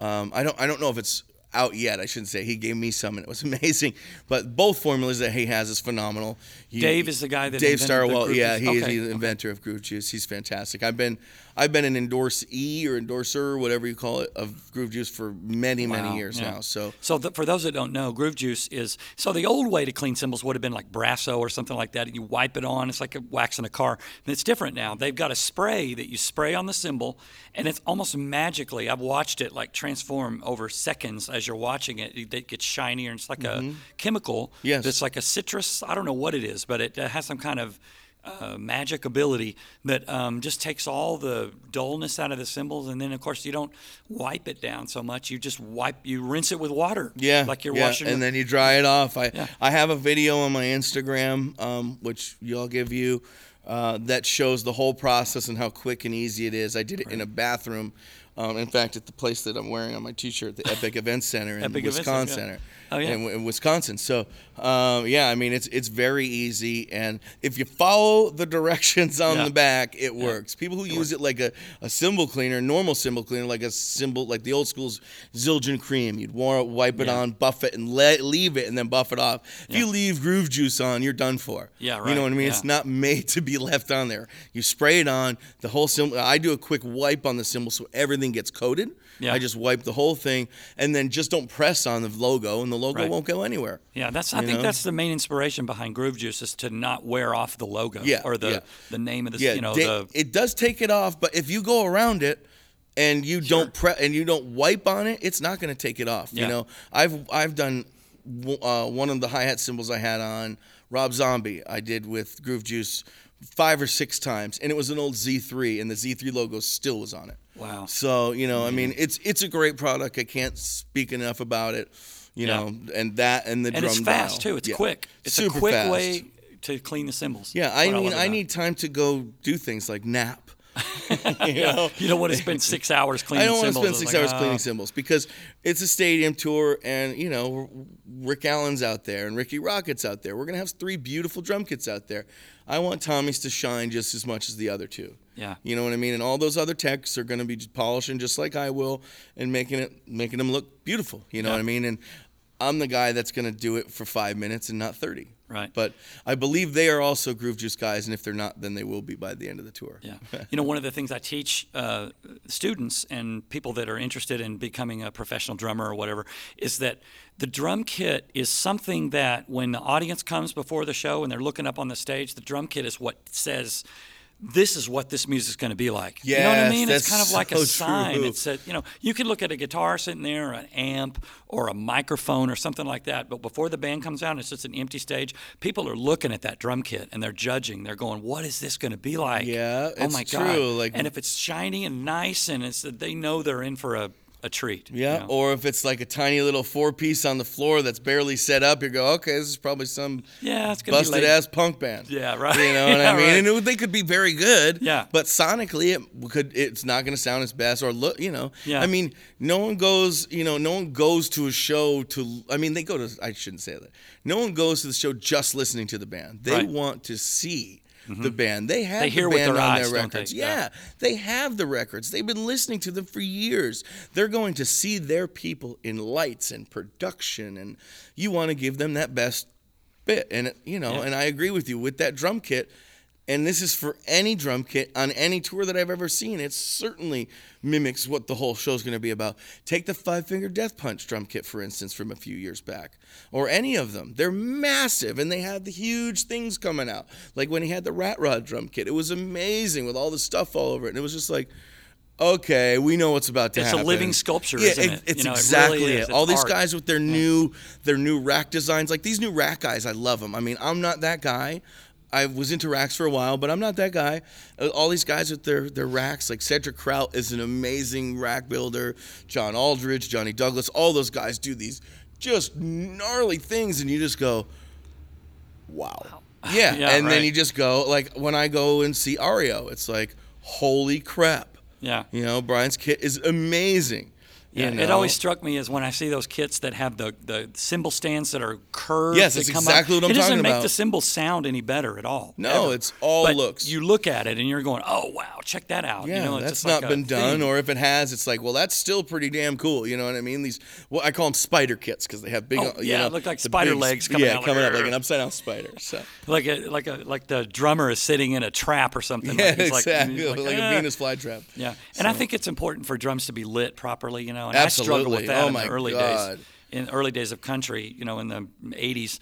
Um, I don't I don't know if it's out yet. I shouldn't say. He gave me some and it was amazing. But both formulas that he has is phenomenal. You- Dave is the guy that Dave Starwell. Yeah, he is Okay, the okay. inventor of Groove Juice. He's fantastic. I've been I've been an endorsee or endorser, whatever you call it, of Groove Juice for many many years yeah. now. So So the, for those that don't know, Groove Juice is so the old way to clean cymbals would have been like Brasso or something like that. You wipe it on. It's like a wax in a car. And it's different now. They've got a spray that you spray on the cymbal, and it's almost magically. I've watched it like transform over seconds as you're watching it. It, gets shinier, and it's like a chemical. Mm-hmm. Yes. That's like a citrus. I don't know what it is, but it uh, has some kind of uh, magic ability that um, just takes all the dullness out of the cymbals, and then of course you don't wipe it down so much. You just wipe, you rinse it with water. Yeah, like you're yeah, washing. and then you dry it off. I Yeah. I have a video on my Instagram, um, which y'all give you, uh, that shows the whole process and how quick and easy it is. I did it in a bathroom, Um, in fact, at the place that I'm wearing on my T-shirt, the Epic Event Center in Epic Event Wisconsin, Center, yeah. Oh, yeah. in, in Wisconsin. So, um, yeah, I mean, it's it's very easy, and if you follow the directions on Yeah. the back, it works. People who use it like a, a cymbal cleaner, normal cymbal cleaner, like a cymbal, like the old school's Zildjian cream, you'd wipe it Yeah. on, buff it, and let leave it, and then buff it off. If you leave Groove Juice on, you're done for. Yeah, right. You know what I mean? yeah. It's not made to be left on there. You spray it on the whole cymbal. I do a quick wipe on the cymbal so everything gets coated. Yeah. I just wipe the whole thing, and then just don't press on the logo, and the logo Right. won't go anywhere. Yeah, that's. I You think know? that's the main inspiration behind Groove Juice is to not wear off the logo Yeah, or the yeah. the name of the Yeah, you know they- the it does take it off, but if you go around it and you don't pre- and you don't wipe on it, it's not going to take it off. Yeah. You know, I've I've done uh, one of the hi hat cymbals I had on Rob Zombie. I did with Groove Juice five or six times, and it was an old Z3, and the Z3 logo still was on it. Wow. So you know, I mean, mm-hmm. it's it's a great product. I can't speak enough about it. You Yeah. know, and that and the And drum it's fast dial. too. It's Yeah. quick. It's Super a quick fast. way to clean the cymbals. Yeah, I mean, love I need time to go do things like nap. you know, You don't want to spend six hours cleaning I don't want to spend six like, hours oh. cleaning cymbals because it's a stadium tour, and you know Rick Allen's out there and Rikki Rockett's out there. We're gonna have three beautiful drum kits out there. I want Tommy's to shine just as much as the other two. Yeah. You know what I mean? And all those other techs are gonna be polishing just like I will and making it making them look beautiful. You know Yeah. what I mean? And I'm the guy that's gonna do it for five minutes and not thirty. Right. But I believe they are also Groove Juice guys, and if they're not, then they will be by the end of the tour. Yeah. You know, one of the things I teach uh, students and people that are interested in becoming a professional drummer or whatever is that the drum kit is something that when the audience comes before the show and they're looking up on the stage, the drum kit is what says, this is what this music's going to be like. you know what I mean? It's kind of like a sign. true. It's a, you know, you could look at a guitar sitting there, or an amp, or a microphone, or something like that. But before the band comes out, it's just an empty stage. People are looking at that drum kit and they're judging. They're going, "What is this going to be like?" Yeah, oh it's my god! like- and if it's shiny and nice, and it's they know they're in for a, a treat. you Yeah, know? or if it's like a tiny little four piece on the floor that's barely set up, you go, okay, this is probably some yeah, it's busted ass punk band. Yeah, right. You know what Yeah, I mean? right. And it, they could be very good. Yeah. But sonically, it could. It's not going to sound as best or look. You know. Yeah. I mean, no one goes. You know, no one goes to a show to. I mean, they go to. I shouldn't say that. No one goes to the show just listening to the band. They Right. Want to see. The mm-hmm. band. They have They hear the with band their on eyes, their don't they? records. Yeah. yeah, they have the records. They've been listening to them for years. They're going to see their people in lights and production, and you want to give them that best bit. And you know, Yeah. and I agree with you with that drum kit. And this is for any drum kit on any tour that I've ever seen. It certainly mimics what the whole show's going to be about. Take the Five Finger Death Punch drum kit, for instance, from a few years back, or any of them. They're massive and they have the huge things coming out. Like when he had the Rat Rod drum kit, it was amazing with all the stuff all over it. And it was just like, okay, we know what's about to happen. It's a living sculpture, yeah, isn't it- it? It's You know, it really it. It's All these art. guys with their new their new rack designs, like these new rack guys, I love them. I mean, I'm not that guy. I was into racks for a while, but I'm not that guy. Uh, All these guys with their, their racks, like Cedric Kraut is an amazing rack builder. John Aldridge, Johnny Douglas, all those guys do these just gnarly things, and you just go, wow. Yeah, Yeah, and then you just go like when I go and see Ario, it's like, holy crap. Yeah. You know, Brian's kit is amazing. You Yeah, it always struck me as when I see those kits that have the, the cymbal stands that are curved. Yes, that that's come exactly up. what I'm talking about. It doesn't make about. the cymbal sound any better at all. No, ever. it's all But looks. You look at it and you're going, oh wow, check that out. Yeah, you know, it's that's just like not a been done, theme. or if it has, it's like, well, that's still pretty damn cool. You know what I mean? These, well, I call them spider kits because they have big, Oh, you yeah, know, look like spider big- legs coming yeah, out like, coming out like an upside down spider. So like a like a like the drummer is sitting in a trap or something. yeah, like, like- exactly, like, like, a "Ah." Venus flytrap. Yeah, and I think it's important for drums to be lit properly. You know, and I struggle Absolutely. with that Oh in the early God. days. In early days of country, you know, in the '80s,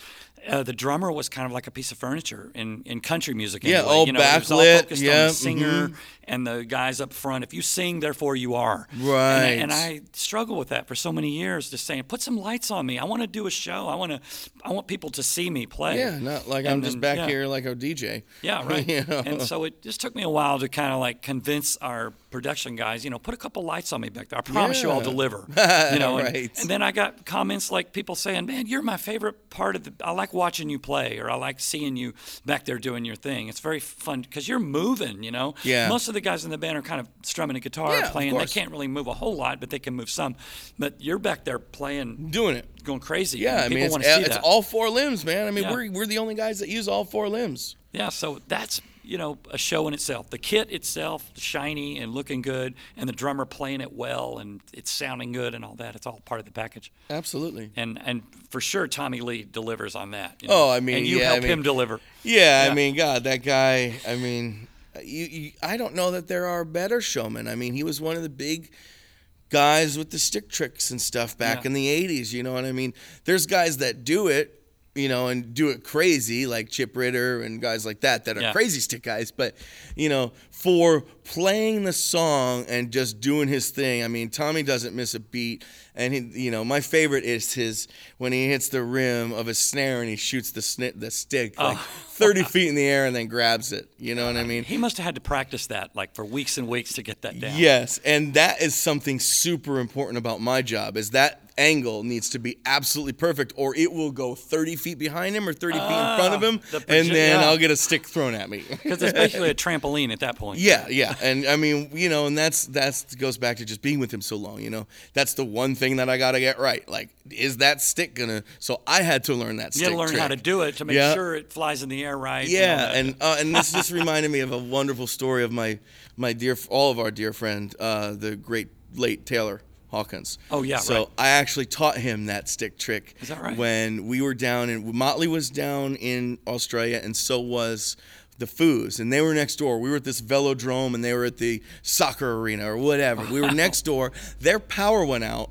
uh, the drummer was kind of like a piece of furniture in, in country music. Yeah, all you know, it was all focused yeah, on the singer mhm. and the guys up front. If you sing, therefore you are. And I- Right. And, I struggle with that for so many years, just saying, put some lights on me. I want to do a show. I want to. I want people to see me play. Yeah, not like I'm And just back yeah. here like a DJ. Yeah, right. You know? And so it just took me a while to kind of like convince our production guys, you know, put a couple lights on me back there. I promise you I'll deliver. You know, and, Right. and then I got comments like people saying, "Man, you're my favorite part of the. I like watching you play, or I like seeing you back there doing your thing. It's very fun because you're moving. You know, Yeah. Most of the guys in the band are kind of strumming a guitar, Yeah, playing. They can't really move a whole lot, but they can move some. But you're back there playing, Doing it. going crazy. Yeah, I mean, it's, it's all four limbs, man. I mean, Yeah. we're, we're the only guys that use all four limbs. Yeah, so that's you know a show in itself. The kit itself, shiny and looking good, and the drummer playing it well, and it's sounding good, and all that. It's all part of the package. Absolutely. And and for sure, Tommy Lee delivers on that. you oh, know. Oh, I mean, and you yeah, I help mean- him deliver. Yeah, Yeah. I mean, God, that guy. I mean, you, you, I don't know that there are better showmen. I mean, he was one of the big guys with the stick tricks and stuff back Yeah. in the '80s. You know what I mean? There's guys that do it, you know, and do it crazy, like Chip Ritter and guys like that, that are Yeah. crazy stick guys. But you know, for playing the song and just doing his thing, I mean, Tommy doesn't miss a beat. And he, you know, my favorite is his when he hits the rim of a snare and he shoots the sni- the stick like Oh. 30 feet in the air and then grabs it. You know what I mean? He must have had to practice that like for weeks and weeks to get that down. Yes, and that is something super important about my job. Is that angle needs to be absolutely perfect, or it will go 30 feet behind him or 30 feet in front of Ah, him, the and then yeah. I'll get a stick thrown at me. Because it's basically a trampoline at that point. Yeah, yeah, and I mean, you know, and that's that's goes back to just being with him so long. You know, that's the one thing that I got to get right. Like, is that stick gonna? So I had to learn that. You stick learn how to do it to make Yeah. sure it flies in the air right. Yeah, that. and uh, and this just reminded me of a wonderful story of my my dear, all of our dear friend, uh, the great late Taylor Hawkins. Oh, yeah, So right. I actually taught him that stick trick. Is that right? When we were down in Motley was down in Australia, and so was the Foos, and they were next door. We were at this velodrome, and they were at the soccer arena or whatever. We were next door. Their power went out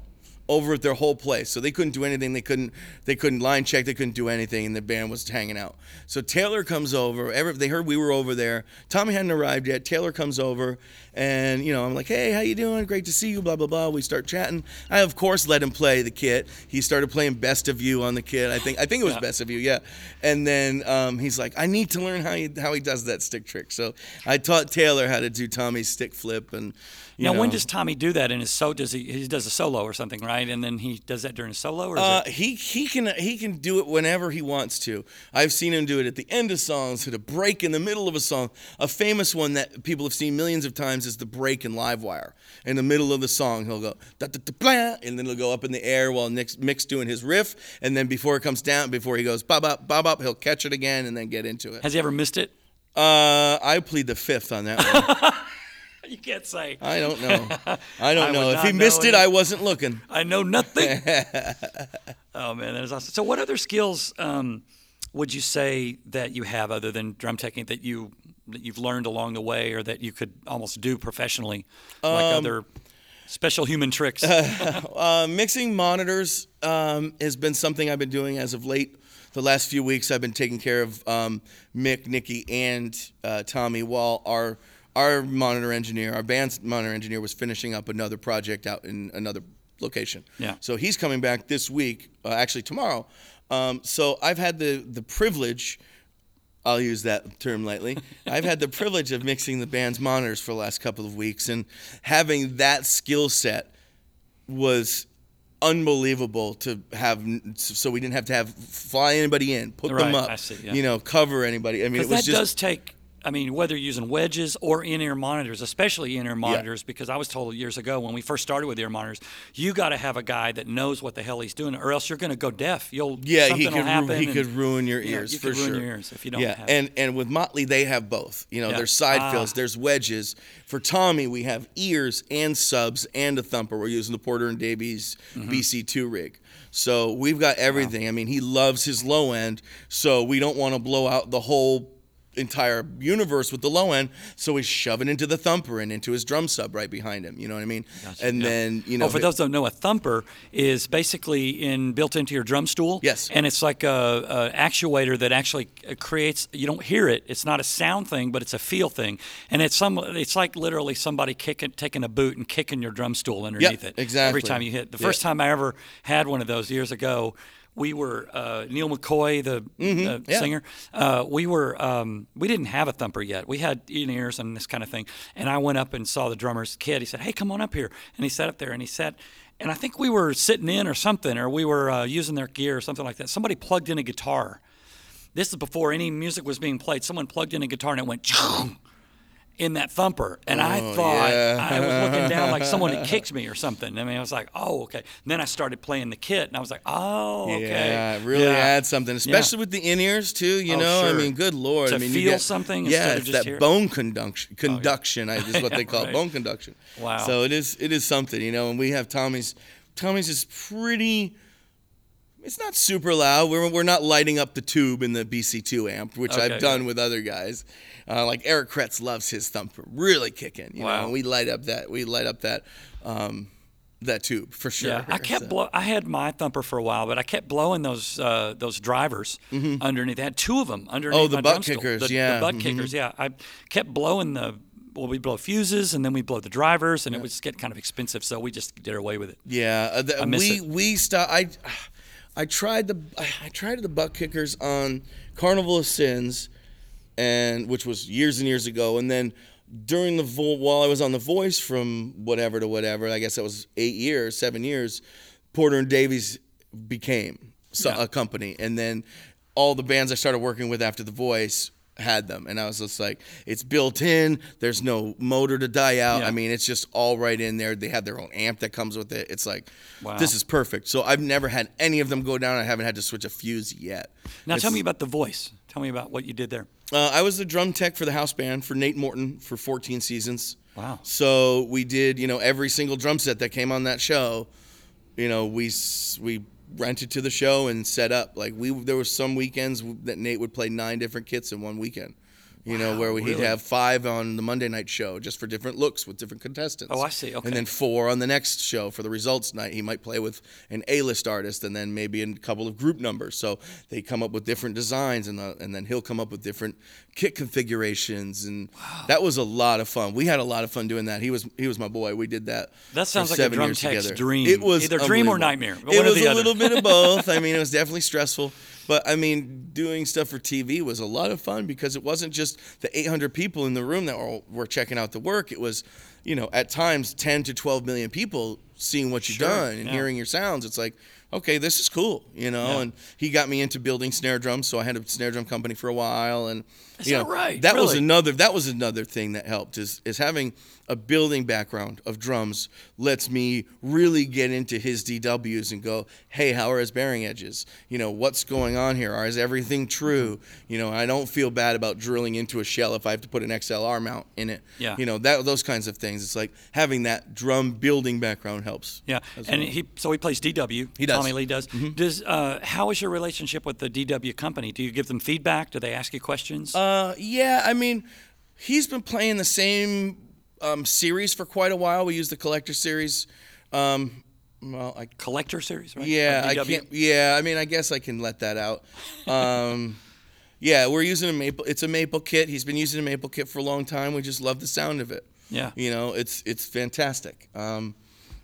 over at their whole place. So they couldn't do anything. They couldn't they couldn't line check. They couldn't do anything, and the band was hanging out. So Taylor comes over. Every, they heard we were over there. Tommy hadn't arrived yet. Taylor comes over, and you know I'm like, hey, how you doing? Great to see you. Blah blah blah. We start chatting. I of course let him play the kit. He started playing Best of You on the kit. I think I think it was Yeah. Best of You, yeah. And then um, he's like, I need to learn how he how he does that stick trick. So I taught Taylor how to do Tommy's stick flip and. You now, when does Tommy do that in his so? Does he? He does a solo or something, right? And then he does that during a solo, or is Uh, it? he he can he can do it whenever he wants to. I've seen him do it at the end of songs, at a break in the middle of a song. A famous one that people have seen millions of times is the break in Livewire. In the middle of the song, he'll go da da da blah, and then he'll go up in the air while Nick's Mick's doing his riff, and then before it comes down, before he goes bop bop bop bop, he'll catch it again and then get into it. Has he ever missed it? Uh, I plead the fifth on that one. You can't say. I don't know. I don't I know. If he missed it, I wasn't looking. I know nothing. oh man, that is awesome. So, what other skills um, would you say that you have other than drum technique that you that you've learned along the way, or that you could almost do professionally, like Um, other special human tricks? Uh, mixing monitors um, has been something I've been doing as of late. The last few weeks, I've been taking care of um, Mick, Nikki, and uh, Tommy while our our monitor engineer, our band's monitor engineer, was finishing up another project out in another location. Yeah. So he's coming back this week, uh, actually tomorrow. Um, so I've had the the privilege. I'll use that term lightly. I've had the privilege of mixing the band's monitors for the last couple of weeks, and having that skill set was unbelievable to have so we didn't have to have fly anybody in put them up see, yeah. you know cover anybody i mean it was that just does take. I mean, whether you're using wedges or in-ear monitors, especially in-ear monitors, because I was told years ago when we first started with ear monitors, you got to have a guy that knows what the hell he's doing, or else you're going to go deaf. You'll yeah something he could ru- he and- could ruin your Yeah, ears you for could ruin sure your ears if you don't yeah and and with motley they have both you know Yeah. there's side Ah. fills there's wedges for tommy we have ears and subs and a thumper we're using the porter and davies Mm-hmm. bc2 rig so we've got everything i mean he loves his low end so we don't want to blow out the whole entire universe with the low end so he's shoving into the thumper and into his drum sub right behind him you know what i mean Gotcha, and yeah. then you know oh, for those who don't know, a thumper is basically in built into your drum stool. Yes. And it's like a, a actuator that actually creates. You don't hear it. It's not a sound thing, but it's a feel thing. And it's some. It's like literally somebody kicking, taking a boot and kicking your drum stool underneath it. Exactly. Every time you hit. The first time I ever had one of those years ago. We were uh, Neal McCoy, the uh, Mm-hmm. yeah. singer. Uh, we were um, we didn't have a thumper yet. We had in ears and this kind of thing. And I went up and saw the drummer's kid. He said, "Hey, come on up here." And he sat up there and he sat. And I think we were sitting in or something, or we were uh, using their gear or something like that. Somebody plugged in a guitar This is before any music was being played. Someone plugged in a guitar and it went in that thumper, and I Oh, thought yeah. I was looking down like someone had kicked me or something. I mean, I was like, "Oh, okay." And then I started playing the kit, and I was like, "Oh, okay." Yeah, it really Yeah. adds something, especially with the in ears too. You Oh, know, I mean, good lord, To I mean, feel you get, something Yeah, instead of it's just that hear it. bone conduction. Oh, conduction, I is what they call right. bone conduction. Wow. So it is. It is something, you know. And we have Tommy's. Tommy's is pretty. It's not super loud. We're, we're not lighting up the tube in the BC2 amp, which Okay, I've done with other guys. Uh, like Eric Kretz loves his thumper, really kicking. You Wow. know, we light up that we light up that um, that tube for sure. Yeah, I kept So- blow. I had my thumper for a while, but I kept blowing those uh, those drivers underneath. I had two of them underneath. Mm-hmm. Oh, the butt kickers, The, yeah, the butt mhm. kickers. Yeah, I kept blowing the. Well, we blow fuses and then we blow the drivers, and it would just get kind of expensive, so we just did away with it. Yeah, uh, the, we it. we stopped. I I tried the I tried the butt kickers on Carnival of Sins, and which was years and years ago, and then during the vo- while I was on the Voice from whatever to whatever, I guess that was eight years, seven years. Porter and Davies became so, Yeah. a company, and then all the bands I started working with after the Voice had them, and I was just like, it's built in. There's no motor to die out. Yeah. I mean, it's just all right in there. They have their own amp that comes with it. It's like, Wow. this is perfect. So I've never had any of them go down. I haven't had to switch a fuse yet. Now, It's- tell me about the voice. Tell me about what you did there. uh, I was the drum tech for the house band for Nate Morton for 14 seasons. Wow. So we did, you know, every single drum set that came on that show. You know, we we rented to the show and set up. Like we, there were some weekends that Nate would play nine different kits in one weekend. You know, Wow, where he'd really? have five on the Monday night show just for different looks with different contestants. Oh, I see. Okay. And then four on the next show for the results night. He might play with an A-list artist and then maybe a couple of group numbers. So they come up with different designs and uh, and then he'll come up with different kit configurations and that was a lot of fun. We had a lot of fun doing that. He was he was my boy. We did that. That sounds like a drum tech's together. dream. It was Either dream or nightmare, It was a other. little bit of both. I mean, it was definitely stressful. But I mean, doing stuff for TV was a lot of fun because it wasn't just the 800 people in the room that were, were checking out the work. It was, you know, at times 10 to 12 million people seeing what you've Sure, done and yeah. hearing your sounds. It's like, okay, this is cool, you know. Yeah. And he got me into building snare drums, so I had a snare drum company for a while, and Is you that know, right? That was another. That was another thing that helped is is having a building background of drums lets me really get into his DWs and go, hey, how are his bearing edges? You know, what's going on here? Is everything true? You know, I don't feel bad about drilling into a shell if I have to put an XLR mount in it. Yeah. You know, that those kinds of things. It's like having that drum building background helps. Yeah, and well. he so he plays DW. He does. Mm-hmm. Tommy Lee does. Does uh, how is your relationship with the DW company? Do you give them feedback? Do they ask you questions? Uh, yeah, I mean, he's been playing the same um, series for quite a while. We use the collector series. Um, well, I Collector series, right? yeah, I can't. Yeah, I mean, I guess I can let that out. Um, yeah, we're using a maple. It's a maple kit. He's been using a maple kit for a long time. We just love the sound of it. Yeah. you know, it's it's fantastic. Um,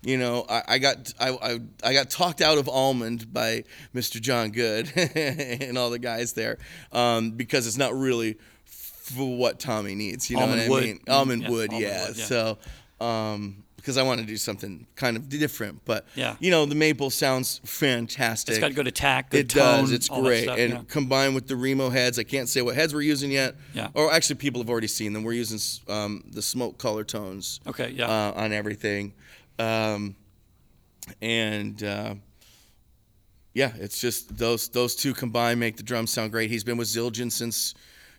you know, I, I got I, I I got talked out of Almond by Mr. John Good and all the guys there um, because it's not really for what Tommy needs. You know Almond what wood. I mean? Almond Yeah, wood, almond yeah. wood, yeah. So. Um, because I want to do something kind of different, but Yeah. you know the maple sounds fantastic. It's got good attack, good It tone. does. It's great, stuff, and yeah. combined with the Remo heads, I can't say what heads we're using yet. Yeah. Or actually, people have already seen them. We're using um, the smoke color tones. Okay, yeah. Uh, on everything, um, and uh, yeah, it's just those those two combined make the drums sound great. He's been with Zildjian since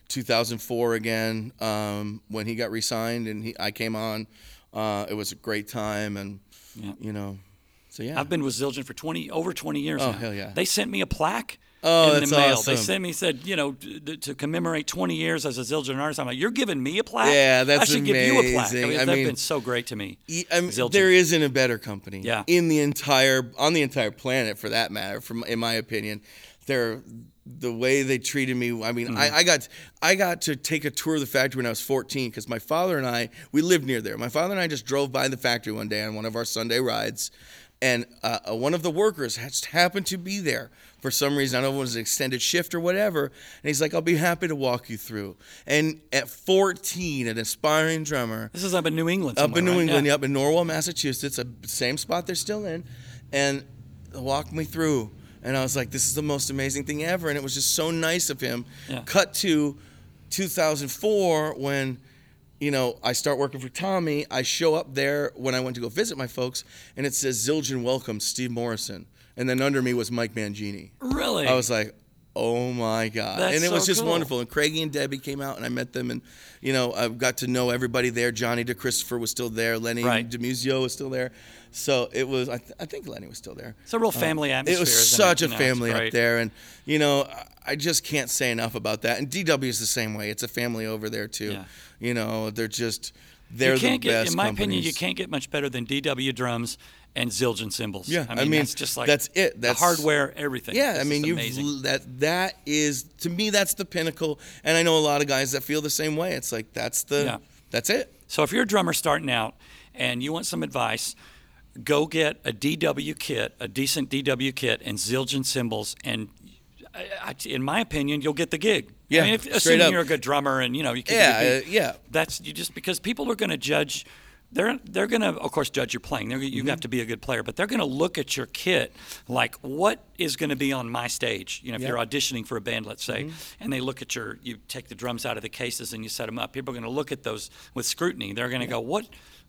2004 again um, when he got re-signed, and he, I came on. Uh, it was a great time, and Yeah. you know, so yeah. I've been with Zildjian for 20 over 20 years Oh, now. hell yeah. They sent me a plaque Oh, in that's the mail. awesome. They sent me said, you know, to, to commemorate 20 years as a Zildjian artist. I'm like, you're giving me a plaque? Yeah, that's I should give you a plaque. I amazing. mean, I they've mean- been so great to me. I mean, there isn't a better company Yeah. in the entire on the entire planet for that matter from in my opinion they're the way they treated me i mean Mm-hmm. I, I got i got to take a tour of the factory when i was 14 because my father and i we lived near there my father and i just drove by the factory one day on one of our sunday rides and uh, one of the workers just happened to be there for some reason. I don't know if it was an extended shift or whatever. And he's like, I'll be happy to walk you through. And at 14, an aspiring drummer, This is up in New England. up in New right? England, Yeah. yep, in Norwell, Massachusetts, a same spot they're still in, and walked me through. And I was like, this is the most amazing thing ever, and it was just so nice of him. Yeah. Cut to 2004 when. You know, I start working for Tommy. I show up there when I went to go visit my folks, and it says Zildjian welcome Steve Morrison, and then under me was Mike Mangini. Really? I was like, oh my god, That's and it was just cool. wonderful. And Craigie and Debbie came out, and I met them, and you know, I got to know everybody there. Johnny DeChristopher was still there. Lenny Right. DiMuzio was still there. So it was. I, th- I think Lenny was still there. It's a real um, family atmosphere. It was such it? a family up there, and you know, I- just can't say enough about that. And DW is the same way. It's a family over there too. Yeah. You know, they're just they're you can't the get, best. in my opinion, you can't get much better than DW drums and Zildjian cymbals. Yeah, I I mean, mean, that's just like that's it. the That's- hardware, everything. Yeah, I mean, you've that that is to me that's the pinnacle, and I know a lot of guys that feel the same way. It's like that's the Yeah. that's it. So if you're a drummer starting out and you want some advice, go get a DW kit, a decent DW kit, and Zildjian cymbals, and I, in my opinion, you'll get the gig. Yeah, I mean, if, assuming up. you're a good drummer and you know you can. Yeah, uh, yeah. That's you just because people are going to judge. They're they're going to of course judge your playing. They're, you Mm-hmm. have to be a good player, but they're going to look at your kit like what is going to be on my stage. You know, if Yeah. Mm-hmm. you're auditioning for a band, let's say, and they look at your you take the drums out of the cases and you set them up. People are going to look at those with scrutiny. They're going to go what.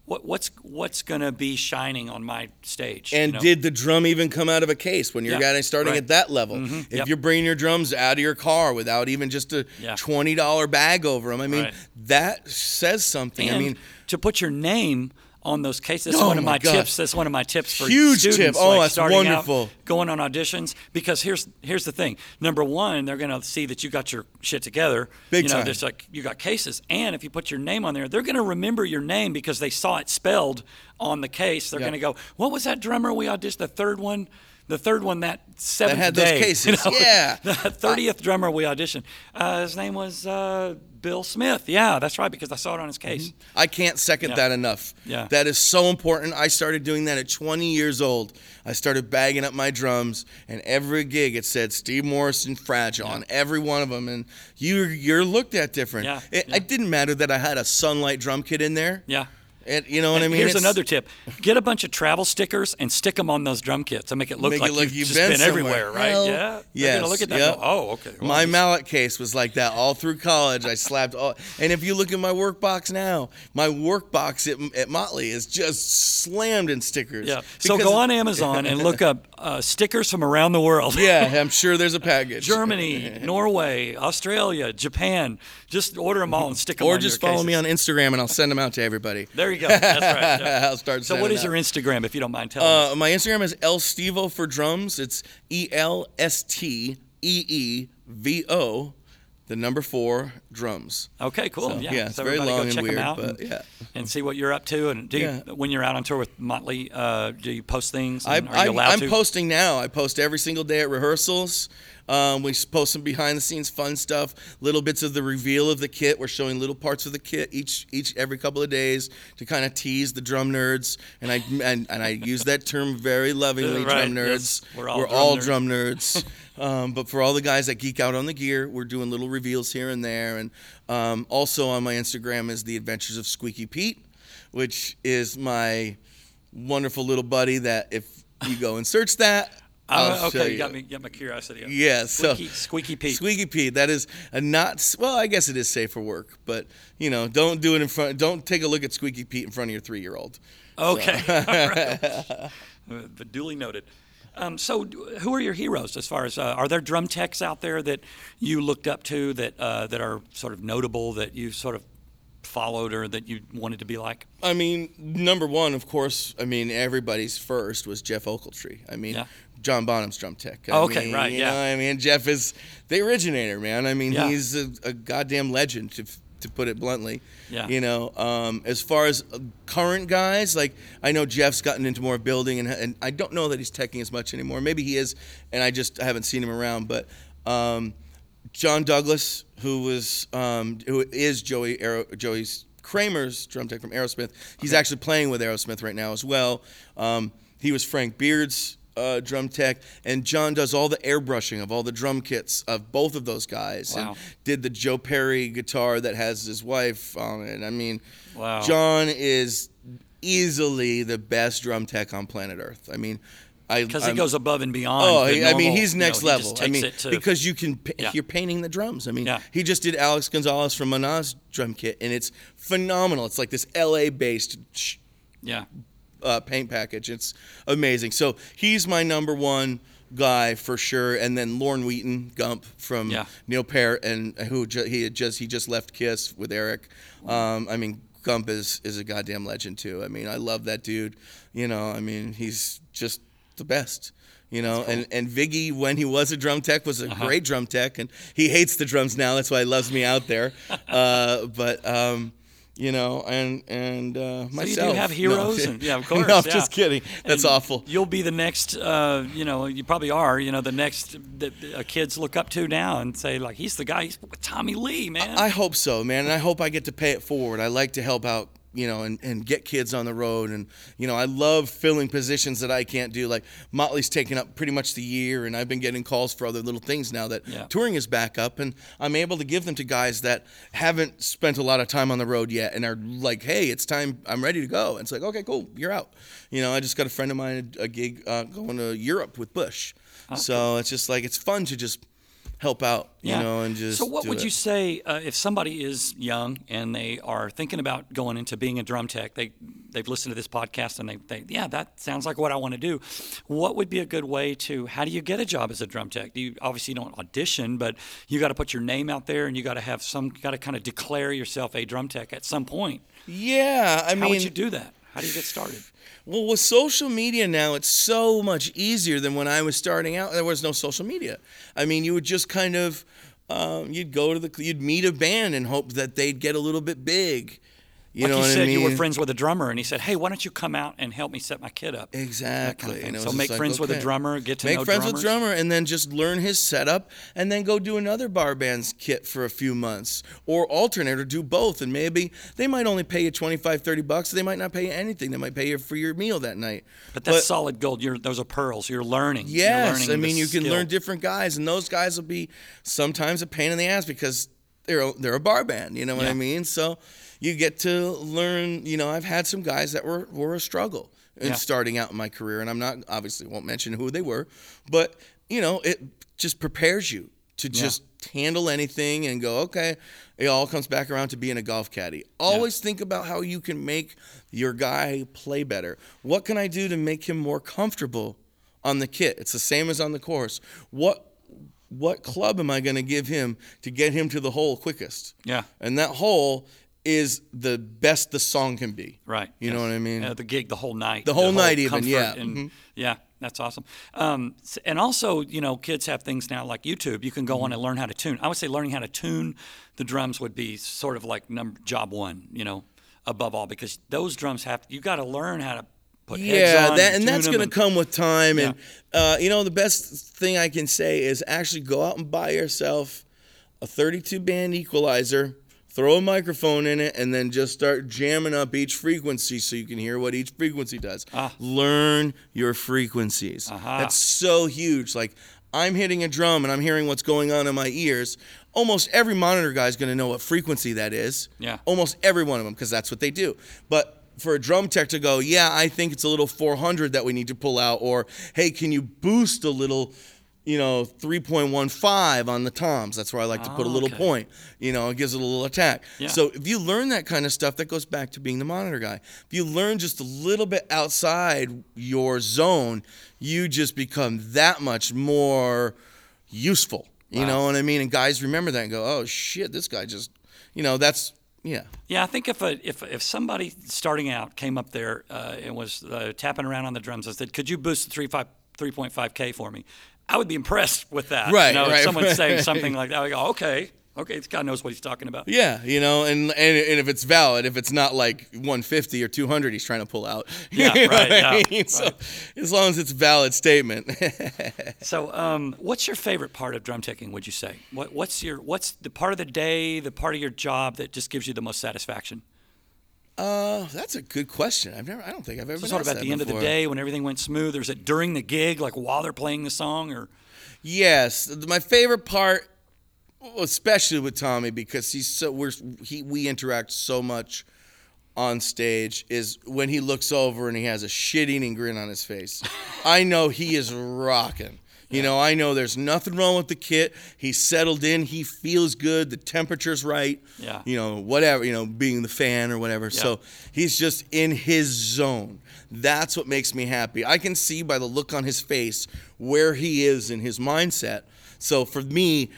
What, what's what's going to be shining on my stage? you And know? did the drum even come out of a case when you're Yeah, starting right. at that level? If Mhm, yep. you're bringing your drums out of your car without even just a Yeah. twenty dollar bag over them, I mean, Right. that says something. And I mean, to put your name on those cases. That's Oh one of my gosh. tips. That's one of my tips for Huge tip. students. Oh, like that's starting out, going on auditions because here's here's the thing. Number one, they're going to see that you got your shit together. Big you know, time. There's like you got cases, and if you put your name on there, they're going to remember your name because they saw it spelled on the case. They're going to go, "What was that drummer we auditioned? The third one." The third one that seventh had those day, cases. you know, Yeah. The thirtieth drummer we auditioned. Uh, his name was uh, Bill Smith. Yeah, that's right because I saw it on his case. I can't second Yeah. that enough. Yeah. That is so important. I started doing that at 20 years old. I started bagging up my drums, and every gig it said Steve Morrison Fragile on every one of them, and you you're looked at different. Yeah, It, yeah. it didn't matter that I had a Sunlight drum kit in there. Yeah. It, you know what I mean? Here's It's- another tip: get a bunch of travel stickers and stick them on those drum kits to make it look Make it like look you've, you've just been been, everywhere, right? Hell, yeah. They're yes, gonna look at that. yep. Go, oh, okay. Well, my mallet case was like that all through college. I slapped all, and if you look at my work box now, my work box at, at Motley is just slammed in stickers. Yeah. So go on Amazon and look up uh, stickers from around the world. Yeah, I'm sure there's a package. Germany, Norway, Australia, Japan. Just order them all and stick them Or just follow me on Instagram and I'll send them out to everybody. There you go. That's right. yeah. I'll start. So, what is is your. Instagram, if you don't mind telling us? Uh, my Instagram is El Stevo for drums. It's E L S T E E V O, the number four drums. Okay, cool. so, yeah, yeah, it's so very long go and weird, out but and, yeah. and see what you're up to. And do you, Yeah. when you're out on tour with Motley, uh, do you post things? I, And are you I, allowed I'm to? posting now. I post every single day at rehearsals. Um, we post some behind the scenes fun stuff, little bits of the reveal of the kit. We're showing little parts of the kit each each every couple of days to kind of tease the drum nerds. And I and, and I use that term very lovingly, Right, drum nerds. yes. We're all drum nerds. drum nerds. um, but for all the guys that geek out on the gear, we're doing little reveals here and there. And um, also on my Instagram is the Adventures of Squeaky Pete, which is my wonderful little buddy. That if you go and search that. I'll Uh, show okay, you got me, got my curiosity. up. Yeah, so Squeaky, Squeaky Pete. Squeaky Pete. That is a not well. I guess it is safe for work, but you know, don't do it in front. Don't take a look at Squeaky Pete in front of your three-year-old. Okay. All right. But duly noted. Um, so, who are your heroes as far as uh, are there drum techs out there that you looked up to that uh, that are sort of notable that you sort of followed or that you wanted to be like? I mean, number one, of course. I mean, everybody's first was Jeff Ocheltree. I mean, Yeah. John Bonham's drum tech. I Oh, okay, mean, right, you yeah. know, I mean, Jeff is the originator, man. I mean, Yeah. he's a, a goddamn legend, to to put it bluntly. Yeah. You know, um, as far as uh, current guys, like I know Jeff's gotten into more building, and, and I don't know that he's teching as much anymore. Maybe he is, and I just haven't seen him around. But um, John Douglas, who was um, who is Joey Aero, Joey's Kramer's drum tech from Aerosmith. He's actually playing with Aerosmith right now as well. Um, he was Frank Beard's uh, drum tech, and John does all the airbrushing of all the drum kits of both of those guys. Wow. And did the Joe Perry guitar that has his wife on it. I mean, Wow. John is easily the best drum tech on planet Earth. I mean, because he goes above and beyond. Oh, he- I mean, normal, he's you know, next he level. just I mean, it to- because you can, Yeah. you're painting the drums. I mean, Yeah. he just did Alex Gonzalez from Maná's drum kit, and it's phenomenal. It's like this LA based yeah, uh, paint package. It's amazing. So he's my number one guy for sure. And then Lorne Wheaton, Gump from Yeah. Neil Peart, and who ju- he had just he just left Kiss with Eric. Um, I mean, Gump is is a goddamn legend too. I mean, I love that dude. You know, I mean, he's just the best. You know, and, and Viggy, when he was a drum tech, was a Uh-huh. great drum tech, and he hates the drums now. That's why he loves me out there. uh, but um, you know, and and uh, So myself. you do have No. heroes, and, yeah, of course. no, I'm yeah. just kidding. That's And awful. You'll be the next. Uh, you know, you probably are. You know, the next that uh, kids look up to now and say like, he's the guy. He's with Tommy Lee, man. I hope so, man, and I hope I get to pay it forward. I like to help out, you know, and, and get kids on the road, and you know, I love filling positions that I can't do. Like Motley's taken up pretty much the year, and I've been getting calls for other little things now that Yeah. touring is back up, and I'm able to give them to guys that haven't spent a lot of time on the road yet, and are like, hey, it's time, I'm ready to go. And it's like, okay, cool, you're out. You know, I just got a friend of mine a gig uh, going to Europe with Bush, so it's just like it's fun to just help out, you know, and just. So, what would it. you say uh, if somebody is young and they are thinking about going into being a drum tech? They they've listened to this podcast and they they yeah, that sounds like what I want to do. What would be a good way to? How do you get a job as a drum tech? Do you obviously don't audition, but you got to put your name out there and you got to have some got to kind of declare yourself a drum tech at some point. Yeah, I mean, How would you do that? How do you get started? Well, with social media now, it's so much easier than when I was starting out. There was no social media. I mean, you would just kind of, um, you'd go to the, you'd meet a band and hope that they'd get a little bit big. You like know you what said, I mean? you were friends with a drummer, and he said, "Hey, why don't you come out and help me set my kit up?" Exactly. thing. And So make like, friends with a drummer, get to make know friends drummers. with drummer, and then just learn his setup, and then go do another bar band's kit for a few months, or alternate, or do both. And maybe they might only pay you 25, 30 bucks. They might not pay you anything. They might pay you for your meal that night. But that's solid gold. You're, those are pearls. You're learning. You're Yes, learning I mean you can learn different guys, and those guys will be sometimes a pain in the ass because they're a, they're a bar band. You know what Yeah. I mean? So you get to learn. You know, I've had some guys that were were a struggle in Yeah. starting out in my career, and I'm not obviously won't mention who they were, but you know it just prepares you to just handle anything and go okay. It all comes back around to being a golf caddy. Always think about how you can make your guy play better. What can I do to make him more comfortable on the kit. It's the same as on the course. What what club am I going to give him to get him to the hole quickest? Yeah. And that hole is the best the song can be. Right. You know what I mean? Yeah, the gig, the whole night. The whole night even, yeah. And, Mhm. Yeah, that's awesome. Um, and also, you know, kids have things now like YouTube. You can go Mm-hmm. on and learn how to tune. I would say learning how to tune the drums would be sort of like number, job one, you know, above all, because those drums have, you got to learn how to put heads yeah, on that, and tune that's going to come with time. And uh, you know, the best thing I can say is actually go out and buy yourself a 32 band equalizer, throw a microphone in it, and then just start jamming up each frequency so you can hear what each frequency does. Ah. Learn your frequencies. Aha. That's so huge. Like I'm hitting a drum and I'm hearing what's going on in my ears. Almost every monitor guy is going to know what frequency that is. Yeah. Almost every one of them because that's what they do. But for a drum tech to go, yeah, I think it's a little 400 that we need to pull out, or hey, can you boost a little, you know, 3.15 on the toms? That's where I like to put a little okay. point. You know, it gives it a little attack. Yeah. So if you learn that kind of stuff, that goes back to being the monitor guy. If you learn just a little bit outside your zone, you just become that much more useful. You Wow. know what I mean? And guys remember that and go, oh shit, this guy just, you know, that's yeah. Yeah, I think if a, if if somebody starting out came up there uh, and was uh, tapping around on the drums and said, "Could you boost the three five three point five k for me?" I would be impressed with that. Right, You know, right, if someone's saying right. something like that, I go, "Okay, okay, this guy knows what he's talking about." Yeah, you know, and, and and if it's valid, if it's not like 150 or 200, he's trying to pull out. Yeah, You know right, I yeah, mean? So as long as it's a valid statement. So, um, what's your favorite part of drum teching? Would you say? What, what's your what's the part of the day, the part of your job that just gives you the most satisfaction? Uh, that's a good question. I've never. I don't think I've ever. So been sort of at that the end of the day when everything went smooth, or is it during the gig, like while they're playing the song, or Yes, my favorite part, especially with Tommy, because he's so we're he we interact so much on stage is when he looks over and he has a shit-eating grin on his face. I know he is rocking. You know, I know there's nothing wrong with the kit. He's settled in. He feels good. The temperature's right. Yeah. You know, whatever, you know, being the fan or whatever. So he's just in his zone. That's what makes me happy. I can see by the look on his face where he is in his mindset. So for me,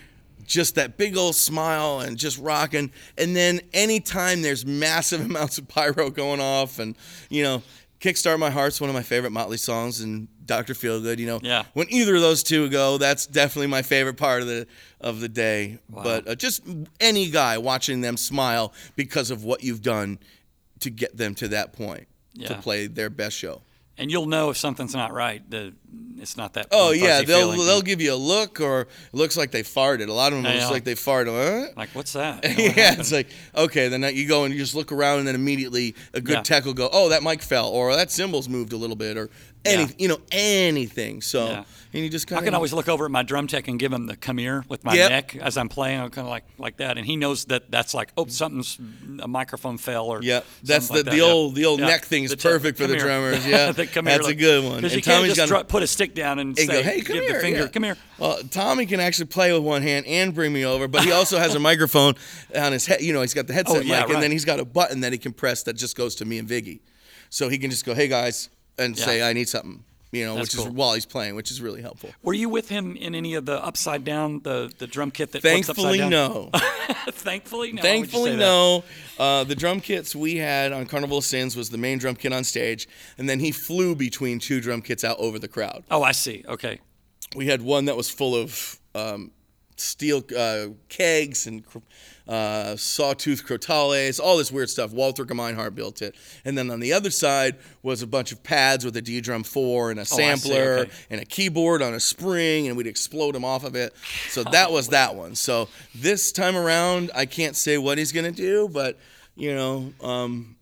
just that big old smile and just rocking. And then anytime there's massive amounts of pyro going off and, you know, Kickstart My Heart's one of my favorite Motley songs and Dr. Feelgood, you know. Yeah. When either of those two go, that's definitely my favorite part of the of the day. But uh, just any guy watching them smile because of what you've done to get them to that point Yeah. to play their best show. And you'll know if something's not right. The it's not that. Oh yeah, they'll feeling. they'll give you a look or it looks like they farted. A lot of them looks like they farted. Huh? like what's that? yeah, it's like okay. Then you go and you just look around, and then immediately a good Yeah. tech will go, "Oh, that mic fell," or "That cymbal's moved a little bit," or any, Yeah. you know, anything. So, Yeah. And you just I can always look over at my drum tech and give him the come here with my Yep. neck as I'm playing. Uh, I'm kind of like like that, and he knows that that's like oh something's a microphone fell or Yeah, that's the like the that. Old the old Yeah. neck thing is perfect for the here. drummers. Yeah, The come here, that's a good one. Because you can't just put a stick down and, and say, go, hey, come give here, the finger, yeah. come here. Well, Tommy can actually play with one hand and bring me over, but he also has a microphone on his head. You know, he's got the oh, headset Oh, yeah, mic, and then he's got a button that he can press that just goes to me and Viggy, so he can just go, "Hey guys," and say, "I need something." You know, That's which cool. is while he's playing, which is really helpful. Were you with him in any of the upside down the the drum kit that flips Thankfully, upside down? no. Thankfully, no. Why would you Thankfully, no. Uh, the drum kits we had on Carnival of Sins was the main drum kit on stage, and then he flew between two drum kits out over the crowd. Oh, I see. Okay. We had one that was full of um, steel uh, kegs and uh, sawtooth crotales, all this weird stuff. Walter Gemeinhardt built it. And then on the other side was a bunch of pads with a ddrum 4 and a Oh, sampler okay. and a keyboard on a spring, and we'd explode them off of it. So that was that one. So this time around, I can't say what he's going to do, but, you know, um,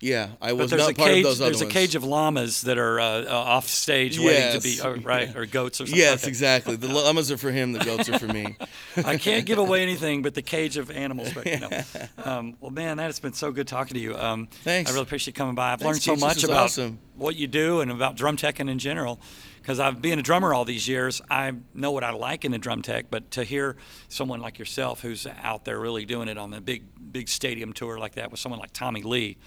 yeah, I But was there's not a part cage. of those other there's a cage of llamas that are uh, uh, off stage waiting to be Yes. oh, right or goats or something. Yes, okay. exactly. The llamas are for him, the goats are for me. I can't give away anything but the cage of animals. But, um, well, man, that has been so good talking to you. Um, Thanks. I really appreciate you coming by. I've Thanks, learned so. This much about awesome. what you do and about drum teching in general. Because I've been a drummer all these years, I know what I like in the drum tech. But to hear someone like yourself, who's out there really doing it on the big, big stadium tour like that, with someone like Tommy Lee,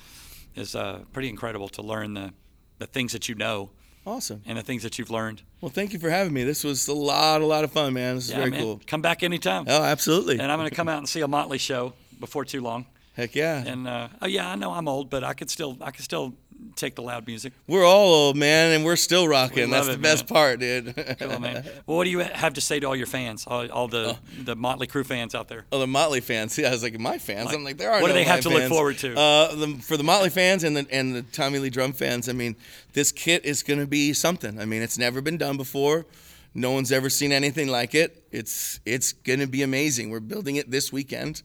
is uh, pretty incredible to learn the, the things that you know Awesome. and the things that you've learned. Well, thank you for having me. This was a lot, a lot of fun, man. This is Yeah, very man. cool. Come back anytime. Oh, absolutely. and I'm going to come out and see a Motley show before too long. Heck yeah. And uh, oh yeah, I know I'm old, but I could still I could still take the loud music. we're all old, man, and we're still rocking. We That's love the it, best man. part, dude. Cool, man. Well, what do you have to say to all your fans, all, all the the Motley Crue fans out there? Oh, the Motley fans. Yeah, I was like, my fans. Like, I'm like, there are what do they have to look forward to? Uh, the, for the Motley fans and the and the Tommy Lee drum fans, I mean, this kit is gonna be something. I mean, it's never been done before. No one's ever seen anything like it. It's it's gonna be amazing. We're building it this weekend.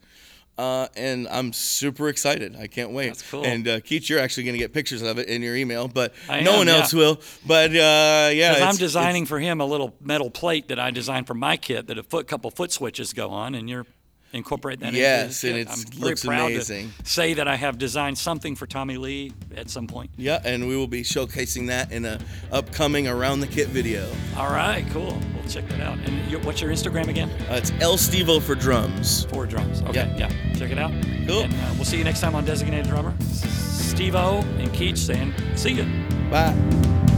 Uh, and I'm super excited. I can't wait. That's cool. And uh, Keith, you're actually going to get pictures of it in your email, but I no am, one yeah. else will. But uh, yeah, I'm designing for him a little metal plate that I designed for my kit that a foot couple foot switches go on, and you're incorporating that. Yes, into and it's-. I'm very looks proud amazing. to say that I have designed something for Tommy Lee at some point. Yeah, and we will be showcasing that in a upcoming around the kit video. All right, cool. We'll check that out. And your, what's your Instagram again? Uh, it's El Stevo for drums. For drums. Okay, Yeah. yeah. Check it out. Cool. And uh, we'll see you next time on Designated Drummer. Steve O and Keach saying, see ya. Bye.